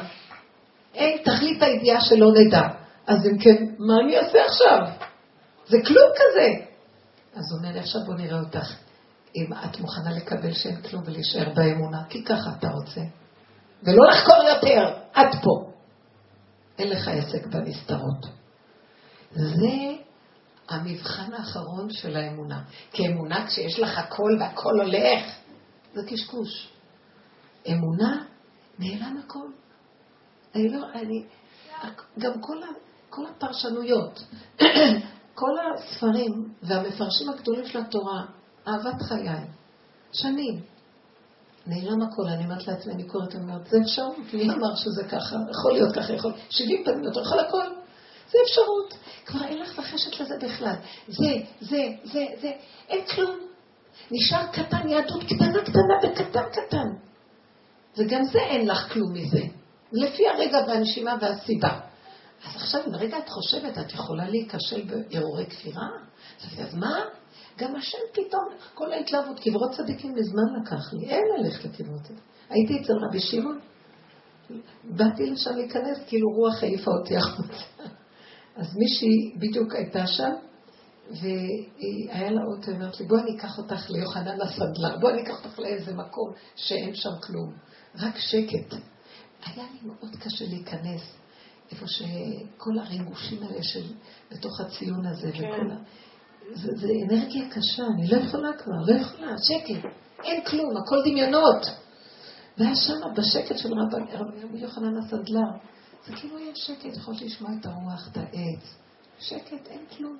אין תכלית הידיעה שלא נדע. אז אם כן, מה אני אעשה עכשיו? זה כלום כזה. אז הוא אומר לי, עכשיו בוא נראה אותך, אם את מוכנה לקבל שאין כלום ולהישאר באמונה, כי ככה אתה רוצה. ולא לחקור יותר, עד פה. אין לך עסק בנסתרות. זה המבחן האחרון של האמונה. כי אמונה, כשיש לך הכל והכל הולך, זה קשקוש. אמונה, נעלם הכל. אני לא, אני, גם כל, ה, כל הפרשנויות, כל הספרים והמפרשים הגדולים של התורה, אהבת חיי, שנים. נעלם הכל, אני אומרת לעצמי, אני קוראת ואומרת, זה אפשרות, מי אמר שזה ככה, יכול להיות ככה, יכול, 70 פעמים אתה יכול הכל, זה אפשרות. כבר אין לך וחשת לזה בכלל. זה, זה, זה, זה, אין כלום. נשאר קטן, יהדות קטנה, קטנה וקטן קטן. וגם זה אין לך כלום מזה. לפי הרגע והנשימה והסיבה. אז עכשיו, אם רגע את חושבת, את יכולה להיכשל בהרהורי כפירה? אז מה? גם השם פתאום, כל ההתלהבות, קברות צדיקים מזמן לקח לי, אין ללכת לקברות צדיקים. הייתי אצל רבי שמעון, באתי לשם להיכנס, כאילו רוח העיפה אותי החוצה. אז מישהי בדיוק הייתה שם, והיה לה אוטו, היא אומרת לי, בואי אני אקח אותך ליוחנן הסדלר, בואי אני אקח אותך לאיזה מקום שאין שם כלום, רק שקט. היה לי מאוד קשה להיכנס איפה שכל הריגושים האלה של, בתוך הציון הזה, כן. וכל ה... זה, זה אנרגיה קשה, אני לא יכולה כבר, לא יכולה, שקט, אין כלום, הכל דמיונות. והיה שם בשקט של רבי, רבי יוחנן הסדלר, זה כאילו היה שקט, יכולתי לשמוע את הרוח, את העץ. שקט, אין כלום.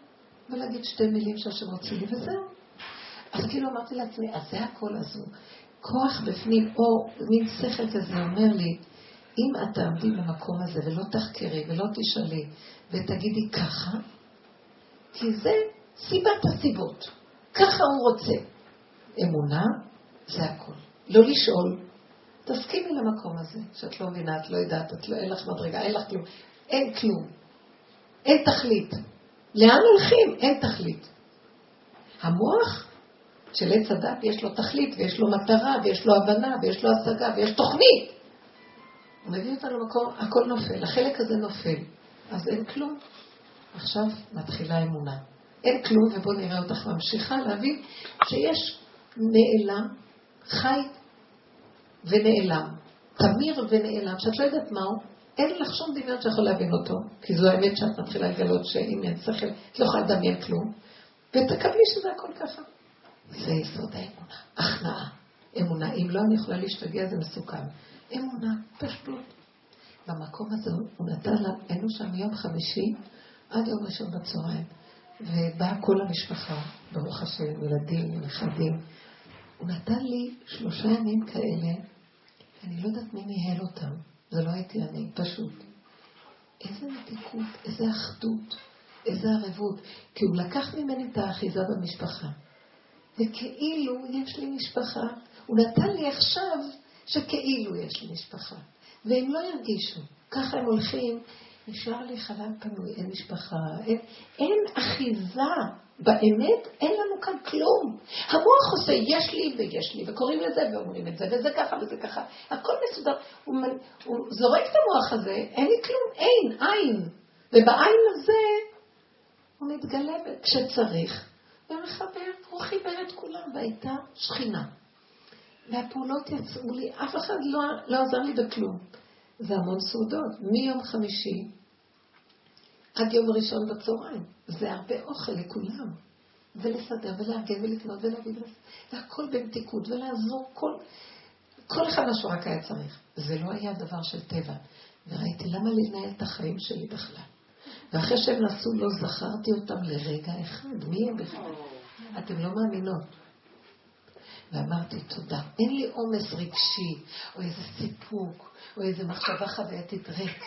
ולהגיד שתי מילים שהשם הוציא לי, וזהו. אז כאילו אמרתי לעצמי, אז זה הכל הזו. כוח בפנים, או מין שכל כזה אומר לי, אם את תעמדי במקום הזה ולא תחקרי ולא תשאלי ותגידי ככה, כי זה סיבת הסיבות. ככה הוא רוצה. אמונה זה הכל. לא לשאול. תסכימי למקום הזה, שאת לא מבינה, את לא יודעת, את לא, אין לך מדרגה, אין לך כלום. אין כלום. אין תכלית. לאן הולכים? אין תכלית. המוח של עץ הדת יש לו תכלית, ויש לו מטרה, ויש לו הבנה, ויש לו השגה, ויש תוכנית. הוא מביא אותנו למקום, הכל נופל, החלק הזה נופל. אז אין כלום. עכשיו מתחילה אמונה. אין כלום, ובואו נראה אותך ממשיכה להבין שיש נעלם, חי ונעלם. תמיר ונעלם, שאת לא יודעת מהו, אין לך שום דמיון שיכול להבין אותו, כי זו האמת שאת מתחילה לגלות שאם אין שכל, את לא יכולה לדמיין כלום, ותקבלי שזה הכל ככה. זה יסוד האמונה, הכנעה. אמונה, אם לא אני יכולה להשתגע זה מסוכן. אמונה, פשטות. במקום הזה הוא נתן לה, היינו שם יום חמישי עד יום ראשון בצהריים, ובאה כל המשפחה, ברוך השם, ילדים, נכדים. הוא נתן לי שלושה ימים כאלה, אני לא יודעת מי ניהל אותם, זה לא הייתי אני, פשוט. איזה מתיקות, איזה אחדות, איזה ערבות, כי הוא לקח ממני את האחיזה במשפחה. וכאילו יש לי משפחה, הוא נתן לי עכשיו שכאילו יש לי משפחה. והם לא ירגישו. ככה הם הולכים, נשאר לי חלל פנוי, אין משפחה, אין, אין אחיזה. באמת אין לנו כאן כלום. המוח עושה יש לי ויש לי, וקוראים לזה ואומרים את זה, וזה ככה וזה ככה. הכל מסודר. הוא, הוא זורק את המוח הזה, אין לי כלום, אין, עין. ובעין הזה הוא מתגלה כשצריך, ומחבר, הוא חיבר את כולם, והייתה שכינה. והפעולות יצאו לי, אף אחד לא, לא עזר לי בכלום. זה המון סעודות, מיום חמישי עד יום ראשון בצהריים. זה הרבה אוכל לכולם. ולסדר ולארגן ולקנות ולהביא והכל במתיקות ולעזור כל, כל אחד מה שהוא רק היה צריך. זה לא היה דבר של טבע. וראיתי למה לנהל את החיים שלי בכלל. ואחרי שהם נסעו לא זכרתי אותם לרגע אחד. מי הם בכלל? אתם לא מאמינות. ואמרתי תודה. אין לי עומס רגשי, או איזה סיפוק, או איזה מחשבה חווייתית ריק,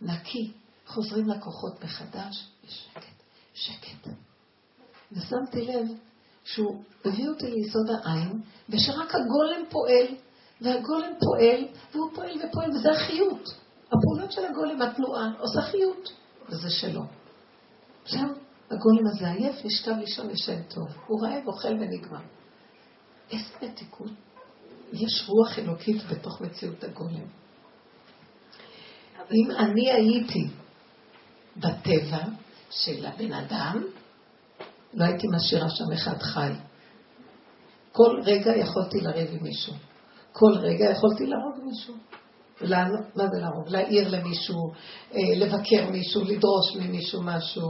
נקי. חוזרים לכוחות מחדש, ושקט, שקט. ושמתי לב שהוא הביא אותי ליסוד העין, ושרק הגולם פועל, והגולם פועל, והוא פועל ופועל, וזה החיות. הפעולות של הגולם, התנועה, עושה חיות, וזה שלו. זהו, הגולם הזה עייף, נשכב לישון ישן טוב. הוא רעב, אוכל ונגמר. איזה מתיקות. יש רוח אלוקית בתוך מציאות הגולם. אם אני הייתי בטבע של הבן אדם, לא הייתי משאירה שם אחד חי. כל רגע יכולתי לריב עם מישהו. כל רגע יכולתי להרוג מישהו. לענות, מה זה להרוג? להעיר למישהו, אה, לבקר מישהו, לדרוש ממישהו משהו,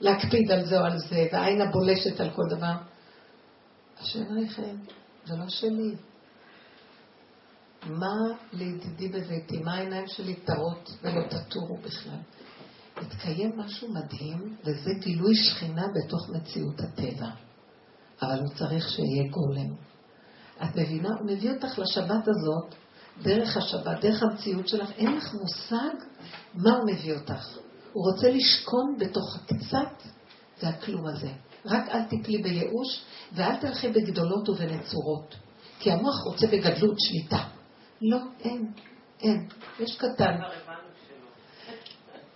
להקפיד על זה או על זה, והעין הבולשת על כל דבר. חיים, זה לא שלי. מה לידידי בביתי? מה העיניים שלי טרות ולא תטורו בכלל? מתקיים משהו מדהים, וזה גילוי שכינה בתוך מציאות הטבע. אבל הוא צריך שיהיה גולם. את מבינה? הוא מביא אותך לשבת הזאת, דרך השבת, דרך המציאות שלך, אין לך מושג מה הוא מביא אותך. הוא רוצה לשכון בתוך הקצת והכלום הזה. רק אל תפלי בייאוש ואל תלכי בגדולות ובנצורות. כי המוח רוצה בגדלות שליטה. לא, אין, אין. יש קטן.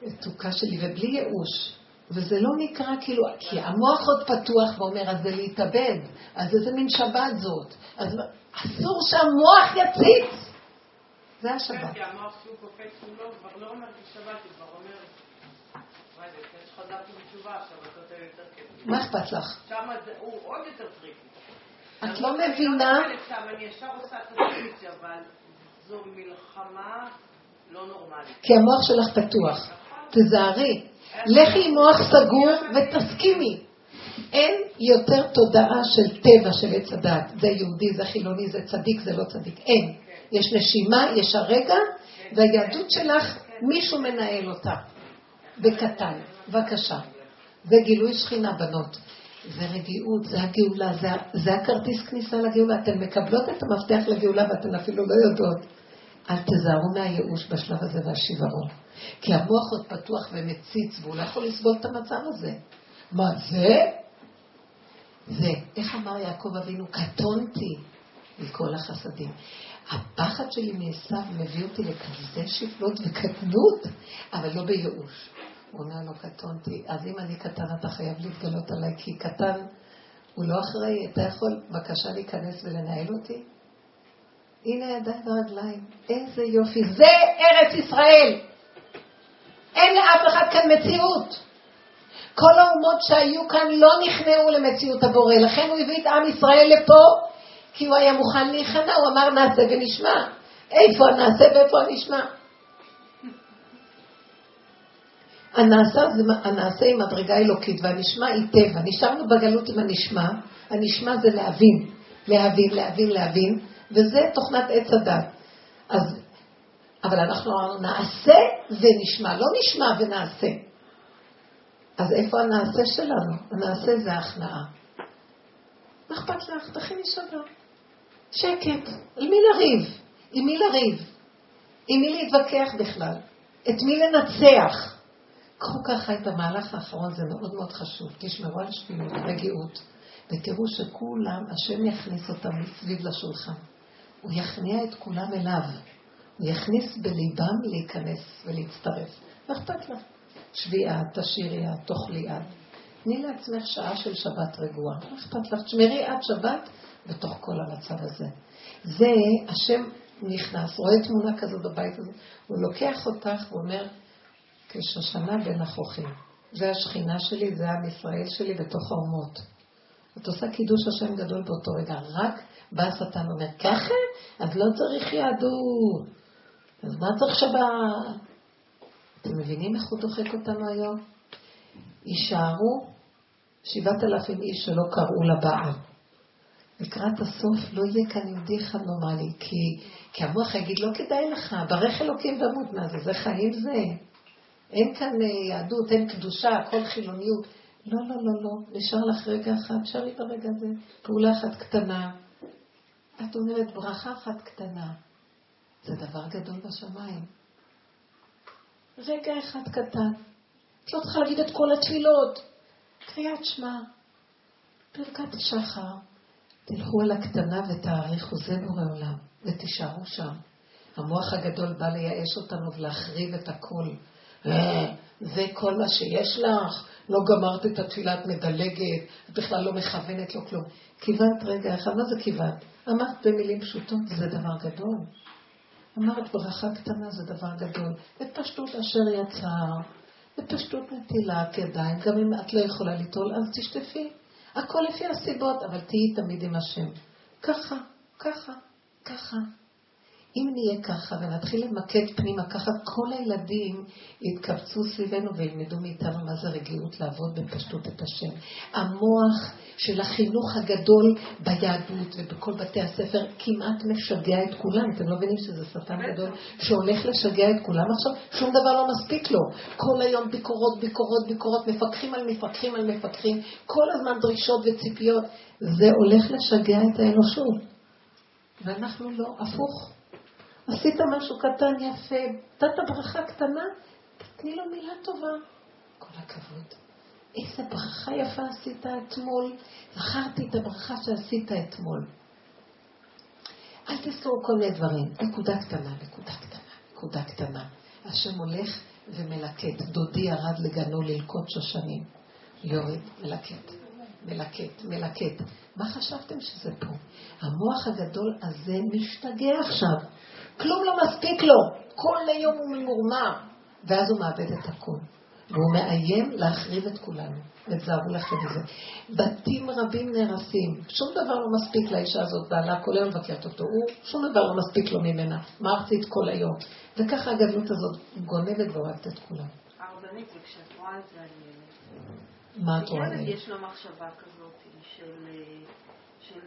מתוקה שלי, ובלי ייאוש. וזה לא נקרא כאילו, כי המוח עוד פתוח ואומר, אז זה להתאבד, אז איזה מין שבת זאת. אז אסור שהמוח יציץ. זה השבת. כן, כי המוח שהוא קופץ מולו כבר לא אומר כשבת, הוא כבר אומר, מה אכפת לך? שם הוא עוד יותר טריקי. את לא מבינה... אני ישר עושה את אבל זו מלחמה לא נורמלית. כי המוח שלך פתוח. תזהרי. לכי עם מוח סגור ותסכימי. אין יותר תודעה של טוב ורע של עץ הדעת. זה יהודי, זה חילוני, זה צדיק, זה לא צדיק. אין. יש נשימה, יש הרגע, והיהדות שלך, מישהו מנהל אותה. בקטן. בבקשה. זה גילוי שכינה, בנות. זה רגיעות, זה הגאולה, זה, זה הכרטיס כניסה לגאולה. אתן מקבלות את המפתח לגאולה ואתן אפילו לא יודעות. אל תזהרו מהייאוש בשלב הזה והשיוורון. כי המוח עוד פתוח ומציץ, והוא לא יכול לסבול את המצב הזה. מה זה? זה, איך אמר יעקב אבינו, קטונתי מכל החסדים. הפחד שלי מעשיו מביא אותי לכזה שפלות וקטנות, אבל לא בייאוש. הוא אומר לו, קטונתי, אז אם אני קטן אתה חייב להתגלות עליי, כי קטן הוא לא אחראי, אתה יכול בבקשה להיכנס ולנהל אותי? הנה הידיים והרגליים, איזה יופי, זה ארץ ישראל! אין לאף אחד כאן מציאות. כל האומות שהיו כאן לא נכנעו למציאות הבורא, לכן הוא הביא את עם ישראל לפה, כי הוא היה מוכן להיכנע, הוא אמר נעשה ונשמע. איפה הנעשה ואיפה הנשמע? הנעשה, זה, הנעשה היא מדרגה אלוקית והנשמע היא טבע. נשארנו בגלות עם הנשמע, הנשמע זה להבין, להבין, להבין, להבין, וזה תוכנת עץ הדת. אז, אבל אנחנו נעשה ונשמע, לא נשמע ונעשה. אז איפה הנעשה שלנו? הנעשה זה ההכנעה. מה אכפת לך? תכיני שבת. שקט. על מי לריב? עם מי לריב? עם מי להתווכח בכלל? את מי לנצח? קחו ככה את המהלך האחרון, זה מאוד מאוד חשוב. תשמרו על שפילות, רגיעות, ותראו שכולם, השם יכניס אותם מסביב לשולחן. הוא יכניע את כולם אליו. הוא יכניס בליבם להיכנס ולהצטרף. מה אכפת לך? שבי את, תשאירי את, תאכלי את. תני לעצמך שעה של שבת רגועה. מה אכפת לך? תשמרי עד שבת בתוך כל המצב הזה. זה, השם נכנס, רואה תמונה כזאת בבית הזה, הוא לוקח אותך ואומר, כשושנה בין החוכים. זה השכינה שלי, זה עם ישראל שלי בתוך האומות. את עושה קידוש השם גדול באותו רגע. רק בא השטן ואומר, ככה? אז לא צריך יהדות. אז מה צריך שבת? אתם מבינים איך הוא דוחק אותנו היום? יישארו שבעת אלפים איש שלא קראו לבעל. לקראת הסוף לא יהיה כאן יהודי אחד נורמלי, כי, כי המוח יגיד, לא כדאי לך, ברך אלוקים ומות, מה זה, זה חיים זה. אין כאן אה, יהדות, אין קדושה, הכל חילוניות. לא, לא, לא, לא, נשאר לך רגע אחד, תשארי ברגע הזה, פעולה אחת קטנה. את אומרת, ברכה אחת קטנה. זה דבר גדול בשמיים. רגע אחד קטן. את לא צריכה להגיד את כל התפילות. קריאת שמע, ברכת שחר. תלכו על הקטנה ותעריכו, זה בורא עולם, ותישארו שם. המוח הגדול בא לייאש אותנו ולהחריב את הכל. זה כל מה שיש לך, לא גמרת את התפילה, את מדלגת, את בכלל לא מכוונת לו כלום. כיוונת רגע אחד, מה זה כיוונת? אמרת במילים פשוטות, זה דבר גדול. אמרת ברכה קטנה זה דבר גדול. בפשטות אשר יצר, בפשטות נטילת ידיים, גם אם את לא יכולה ליטול, אז תשטפי. הכל לפי הסיבות, אבל תהיי תמיד עם השם. ככה, ככה, ככה. אם נהיה ככה ונתחיל למקד פנימה, ככה כל הילדים יתקבצו סביבנו וילמדו מאיתנו מה זה רגיעות לעבוד בפשטות את השם. המוח של החינוך הגדול ביהדות ובכל בתי הספר כמעט משגע את כולם. אתם לא מבינים שזה שטן גדול שהולך לשגע את כולם עכשיו? שום דבר לא מספיק לו. כל היום ביקורות, ביקורות, ביקורות, מפקחים על מפקחים על מפקחים, כל הזמן דרישות וציפיות. זה הולך לשגע את האנושות. ואנחנו לא, הפוך. עשית משהו קטן, יפה, נתת ברכה קטנה, תתני לו מילה טובה. כל הכבוד. איזה ברכה יפה עשית אתמול. זכרתי את הברכה שעשית אתמול. אל תזכרו כל מיני דברים. נקודה קטנה, נקודה קטנה, נקודה קטנה. השם הולך ומלקט. דודי ירד לגנו ללקוט שושנים. יורד, מלקט, מלקט, מלקט. מה חשבתם שזה פה? המוח הגדול הזה משתגע עכשיו. כלום לא מספיק לו. כל היום הוא ממורמר. ואז הוא מאבד את הכול. והוא מאיים להחריב את כולנו. ותזהרו לכם מזה. בתים רבים נהרסים. שום דבר לא מספיק לאישה הזאת, בעלה כל היום מבקרת אותו. הוא, שום דבר לא מספיק לו ממנה. מערכתי את כל היום. וככה הגדלות הזאת גונבת והורגת את כולם. הרבנית, וכשאת רואה את זה ילד, מה את רואה? יש לו מחשבה כזאת של... של,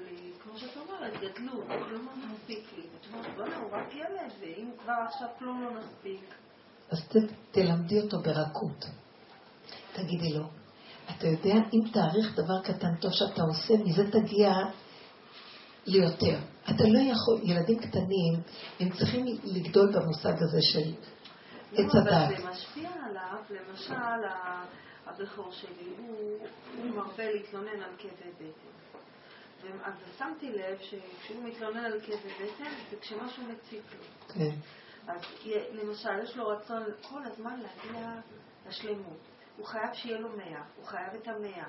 כמו שאת אומרת, גדלות, כלום לא מספיק לי. את אומרת, בוא'נה, הוא רק ילד, ואם כבר עכשיו כלום לא מספיק. אז תלמדי אותו ברכות. תגידי לו, אתה יודע, אם תאריך דבר קטן טוב שאתה עושה, מזה תגיע ליותר. אתה לא יכול, ילדים קטנים, הם צריכים לגדול במושג הזה של עץ הדת. אבל זה משפיע עליו, למשל, הבכור שלי, הוא מרבה להתלונן על כאבי בטן. אז שמתי לב שכשהוא מתלונן על כאבי בטן, זה כשמשהו מציק לו. כן. אז למשל, יש לו רצון כל הזמן להגיע לשלמות. הוא חייב שיהיה לו מאה, הוא חייב את המאה.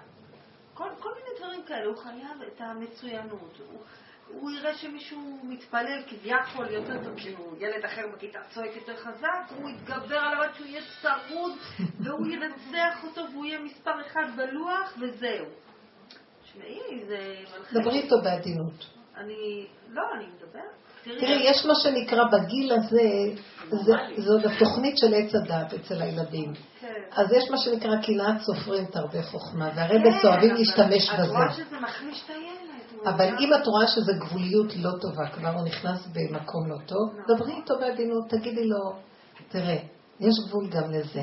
כל, כל מיני דברים כאלה, הוא חייב את המצוינות. הוא, הוא יראה שמישהו מתפלל כביכול יותר טוב, כאילו ילד אחר בכיתה צועק יותר חזק, הוא יתגבר עליו עד שהוא יהיה צרוד, והוא ינצח אותו והוא יהיה מספר אחד בלוח, וזהו. תשמעי, זה... דברי איתו בעדינות. אני... לא, אני מדברת. תראי, יש מה שנקרא בגיל הזה, זאת התוכנית של עץ הדת אצל הילדים. כן. אז יש מה שנקרא קנאת סופרים תרבה חוכמה, והרבה כן, אוהבים להשתמש בזה. את רואה שזה מחליש את הילד. אבל אם את רואה שזו גבוליות לא טובה, כבר הוא נכנס במקום לא טוב, נכון. דברי איתו בעדינות, תגידי לו, תראה, יש גבול גם לזה.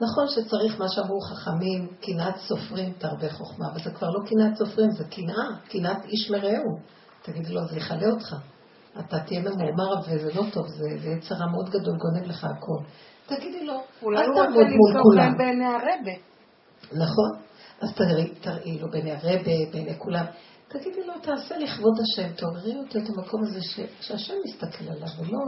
נכון שצריך מה שאמרו חכמים, קנאת סופרים תרבה חוכמה, אבל זה כבר לא קנאת סופרים, זה קנאה, קנאת איש מרעהו. תגידי לו, זה יכלה אותך. אתה תהיה ממורמר וזה לא טוב, זה יצר רע מאוד גדול, גונב לך הכל. תגידי לו, אל תעמוד מול כולם. אולי הוא רוצה למצוא בעיני הרבה. נכון. אז תראי, תראי לו בעיני הרבה, בעיני כולם. תגידי לו, תעשה לכבוד השם, תעוררי אותו את המקום הזה ש... שהשם מסתכל עליו, ולא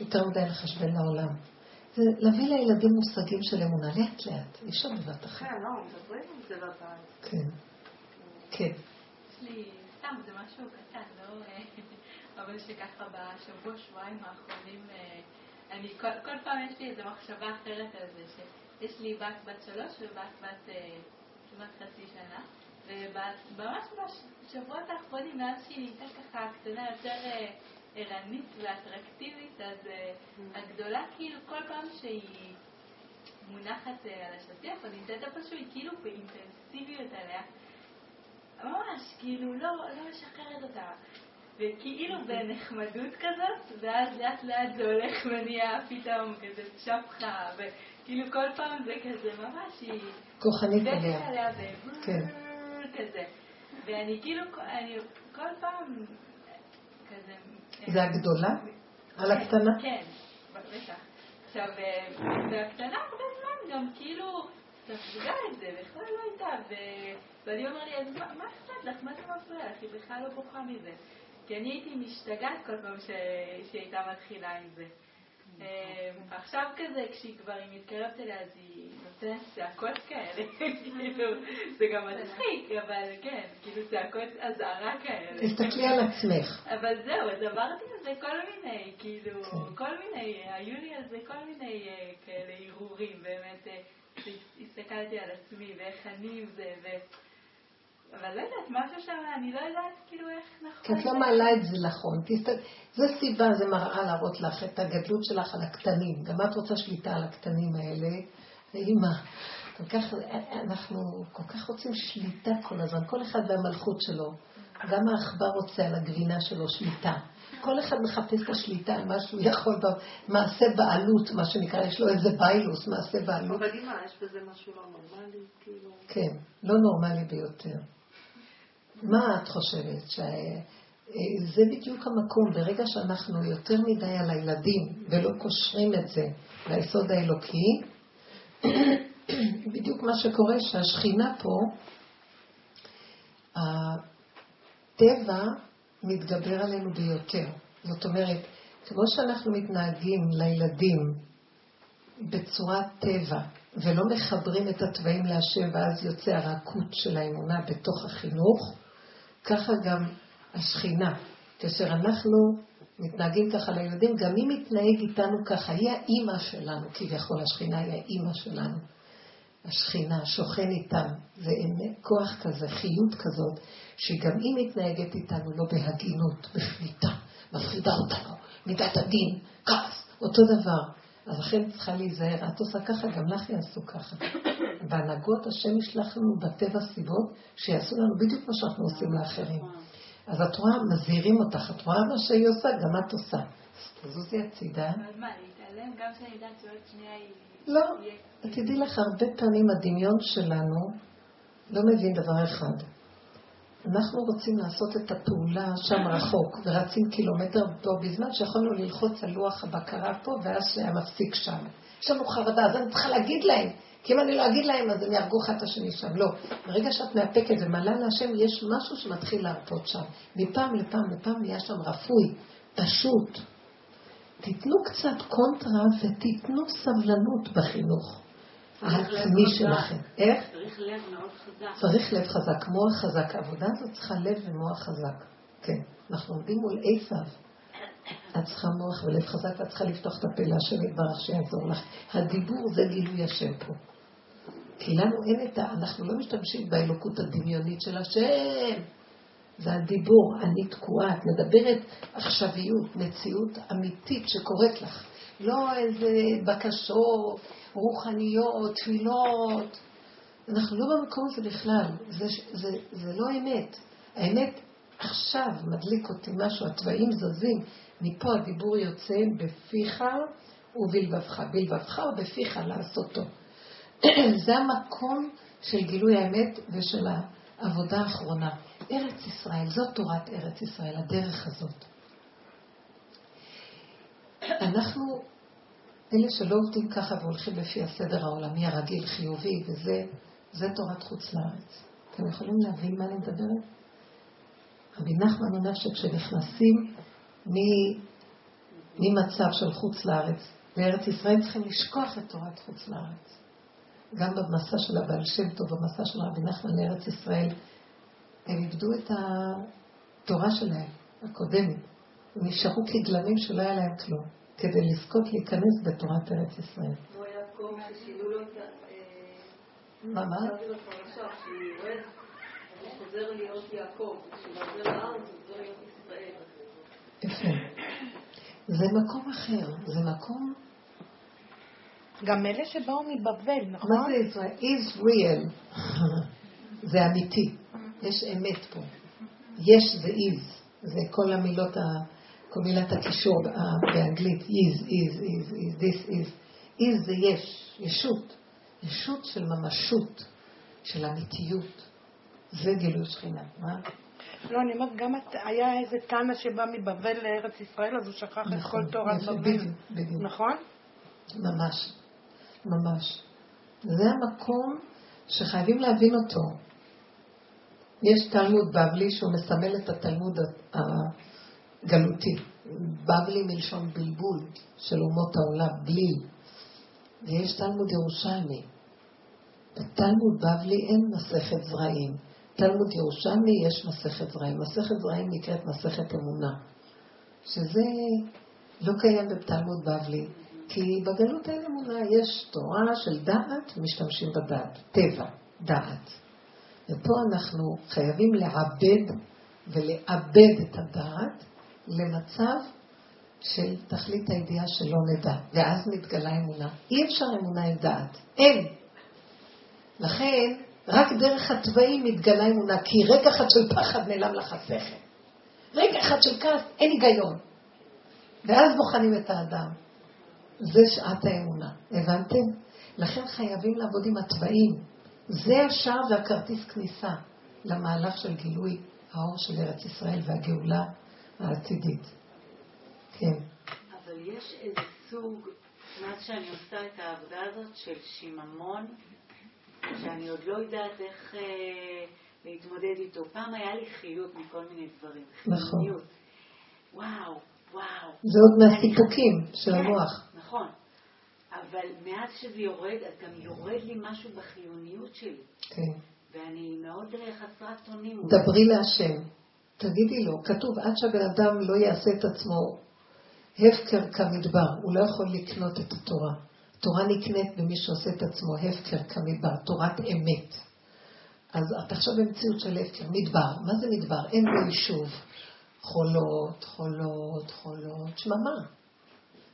יותר מדי לחשבן לעולם. זה להביא לילדים מושגים של אמונה, לאט לאט, אי אפשר בבת אחת. כן, לא, מדברים על זה בבית. כן. כן. יש לי, סתם, זה משהו קטן, לא... אבל שככה בשבוע, שבועיים האחרונים, אה, אני, כל, כל פעם יש לי איזו מחשבה אחרת על זה, שיש לי בת בת שלוש ובת בת אה, כמעט חצי שנה, וממש בשבועות האחרונים, מאז שהיא נהייתה ככה קטנה יותר אה, ערנית ואטרקטיבית, אז הגדולה כאילו כל פעם שהיא מונחת על השטיח או נמצאת איפשהו, היא כאילו באינטנסיביות עליה. ממש, כאילו, לא, לא משחררת אותה. וכאילו בנחמדות כזאת, ואז לאט לאט זה הולך ונהיה פתאום כזה שפחה, וכאילו כל פעם זה כזה ממש, היא... כוחנית עליה. כן. כזה. ואני כאילו, אני כל פעם כזה... זה הגדולה? על הקטנה? כן, בטח. עכשיו, והקטנה הרבה זמן גם כאילו ספגה את זה, בכלל לא הייתה, ואני אומר לי, אז מה אכפת לך? מה זה מפריע לך? היא בכלל לא בוכה מזה. כי אני הייתי משתגעת כל פעם שהיא הייתה מתחילה עם זה. אמ, עכשיו כזה, כשהיא כבר היא מתקרבת אליה, אז היא צעקות כאלה, כאילו, זה גם מצחיק, אבל כן, כאילו צעקות אזהרה כאלה. תסתכלי על עצמך. אבל זהו, אז עברתי על זה כל מיני, כאילו, כן. כל מיני, היו לי על זה כל מיני אה, כאלה הרהורים, באמת, אה, הסתכלתי על עצמי ואיך אני עם זה, אבל לא יודעת, משהו שם, אני לא יודעת כאילו איך נכון. כי את לא מעלה את זה נכון. זה סיבה, זה מראה להראות לך את הגדלות שלך על הקטנים. גם את רוצה שליטה על הקטנים האלה. ואימא, כל כך, אנחנו כל כך רוצים שליטה כל הזמן, כל אחד והמלכות שלו. גם העכבר רוצה על הגבינה שלו שליטה. כל אחד מחפש את השליטה על מה שהוא יכול, מעשה בעלות, מה שנקרא, יש לו איזה ביילוס, מעשה בעלות. אבל אימא, יש בזה משהו לא נורמלי, כאילו... כן, לא נורמלי ביותר. מה את חושבת? שזה בדיוק המקום, ברגע שאנחנו יותר מדי על הילדים ולא קושרים את זה ליסוד האלוקי, בדיוק מה שקורה שהשכינה פה, הטבע מתגבר עלינו ביותר. זאת אומרת, כמו שאנחנו מתנהגים לילדים בצורת טבע, ולא מחברים את התוואים להשם, ואז יוצא הרכות של האמונה בתוך החינוך, ככה גם השכינה. כאשר אנחנו מתנהגים ככה לילדים, גם היא מתנהג איתנו ככה, היא האימא שלנו, כביכול השכינה היא האימא שלנו. השכינה שוכן איתם, זה כוח כזה, חיות כזאת, שגם היא מתנהגת איתנו לא בהגינות, בשליטה, מפחידה אותנו, מידת הדין, כעס, אותו דבר. אז לכן צריכה להיזהר, את עושה ככה, גם לך יעשו ככה. בהנהגות השם ישלח לנו בטבע סיבות שיעשו לנו בדיוק מה שאנחנו עושים לאחרים. אז את רואה, מזהירים אותך, את רואה מה שהיא עושה, גם את עושה. אז תזוזי הצידה. אבל מה, להתעלם גם שאני יודעת שעוד שנייה היא... לא, תדעי לך, הרבה פעמים הדמיון שלנו לא מבין דבר אחד. אנחנו רוצים לעשות את הפעולה שם רחוק, ורצים קילומטר פה, בזמן שיכולנו ללחוץ על לוח הבקרה פה, ואז שהיה מפסיק שם. יש לנו חרדה, אז אני צריכה להגיד להם, כי אם אני לא אגיד להם, אז הם יהרגו אחד את השני שם. לא. ברגע שאת מאפקת ומעלה להשם, יש משהו שמתחיל להרפות שם. מפעם לפעם לפעם נהיה שם רפוי, פשוט. תיתנו קצת קונטרה ותיתנו סבלנות בחינוך העצמי שלכם. איך? צריך לב מאוד חזק. צריך לב חזק, מוח חזק. העבודה הזאת צריכה לב ומוח חזק. כן. אנחנו עומדים מול עשיו. את צריכה מוח ולב חזק, ואת צריכה לפתוח את הפה להשם יתברך שיעזור לך. הדיבור זה גילוי השם פה. כי לנו אין את ה... אנחנו לא משתמשים באלוקות הדמיונית של השם. זה הדיבור, אני תקועה, את מדברת עכשוויות, מציאות אמיתית שקורית לך. לא איזה בקשות רוחניות, תפילות. אנחנו לא במקום הזה בכלל, זה, זה, זה לא אמת. האמת עכשיו מדליק אותי משהו, התוואים זזים, מפה הדיבור יוצא בפיך ובלבבך, בלבבך או בפיך לעשותו. זה המקום של גילוי האמת ושל העבודה האחרונה. ארץ ישראל, זאת תורת ארץ ישראל, הדרך הזאת. אנחנו, אלה שלא עובדים ככה והולכים לפי הסדר העולמי הרגיל, חיובי, וזה זה תורת חוץ לארץ. אתם יכולים להבין מה אני מדברת? רבי נחמן אומר שכשנכנסים ממצב של חוץ לארץ לארץ ישראל צריכים לשכוח את תורת חוץ לארץ. גם במסע של הבעל שם טוב, במסע של רבי נחמן לארץ ישראל, הם איבדו את התורה שלהם, הקודמת. הם נשארו כגלמים שלא היה להם כלום, כדי לזכות להיכנס בתורת ארץ ישראל. כמו יעקב ששינו לו את ה... מה, מה? חוזר להיות יעקב, כשהוא חוזר לארץ, הוא חוזר להיות ישראל. יפה. זה מקום אחר, זה מקום... גם אלה שבאו מבבל, נכון? מה זה ישראל? is real. זה אמיתי. יש אמת פה. יש זה is. זה כל המילות. כל מילת הקישור באנגלית. is, is, is, is, this is. is זה יש, ישות. ישות של ממשות, של אמיתיות. זה גילוי שכינה. מה? לא, אני אומרת, גם היה איזה תנא שבא מבבל לארץ ישראל, אז הוא שכח את נכון, כל תורת בבל. נכון? ממש, ממש. זה המקום שחייבים להבין אותו. יש תלמוד בבלי שהוא מסמל את התלמוד הגלותי. בבלי מלשון בלבול של אומות העולם, בליל. ויש תלמוד ירושלמי. בתלמוד בבלי אין מסכת זרעים. תלמוד ירושלמי יש מסכת זרעים. מסכת זרעים נקראת מסכת אמונה. שזה לא קיים בתלמוד בבלי, כי בגלות אין אמונה, יש תורה של דעת ומשתמשים בדעת, טבע, דעת. ופה אנחנו חייבים לעבד ולעבד את הדעת למצב של תכלית הידיעה שלא נדע, ואז מתגלה אמונה. אי אפשר אמונה עם דעת, אין. לכן, רק דרך התוואים מתגלה אמונה, כי רגע אחד של פחד נעלם לך השכל. רגע אחד של כעס, אין היגיון. ואז בוחנים את האדם. זה שעת האמונה, הבנתם? לכן חייבים לעבוד עם התוואים. זה השער והכרטיס כניסה למהלך של גילוי האור של ארץ ישראל והגאולה העתידית. כן. אבל יש איזה סוג, מאז שאני עושה את העבודה הזאת של שיממון, שאני עוד לא יודעת איך אה, להתמודד איתו. פעם היה לי חיות מכל מיני דברים. נכון. חיוניות. וואו, וואו. זה עוד מהסיפוקים של כן, המוח. נכון. אבל מאז שזה יורד, אז גם יורד לי משהו בחיוניות שלי. כן. ואני מאוד חסרת אונים. דברי להשם. תגידי לו, כתוב עד שהבן אדם לא יעשה את עצמו הפקר כמדבר, הוא לא יכול לקנות את התורה. תורה נקנית במי שעושה את עצמו הפקר כמדבר, תורת אמת. אז את עכשיו במציאות של הפקר, מדבר. מה זה מדבר? אין בו יישוב. חולות, חולות, חולות, שממה.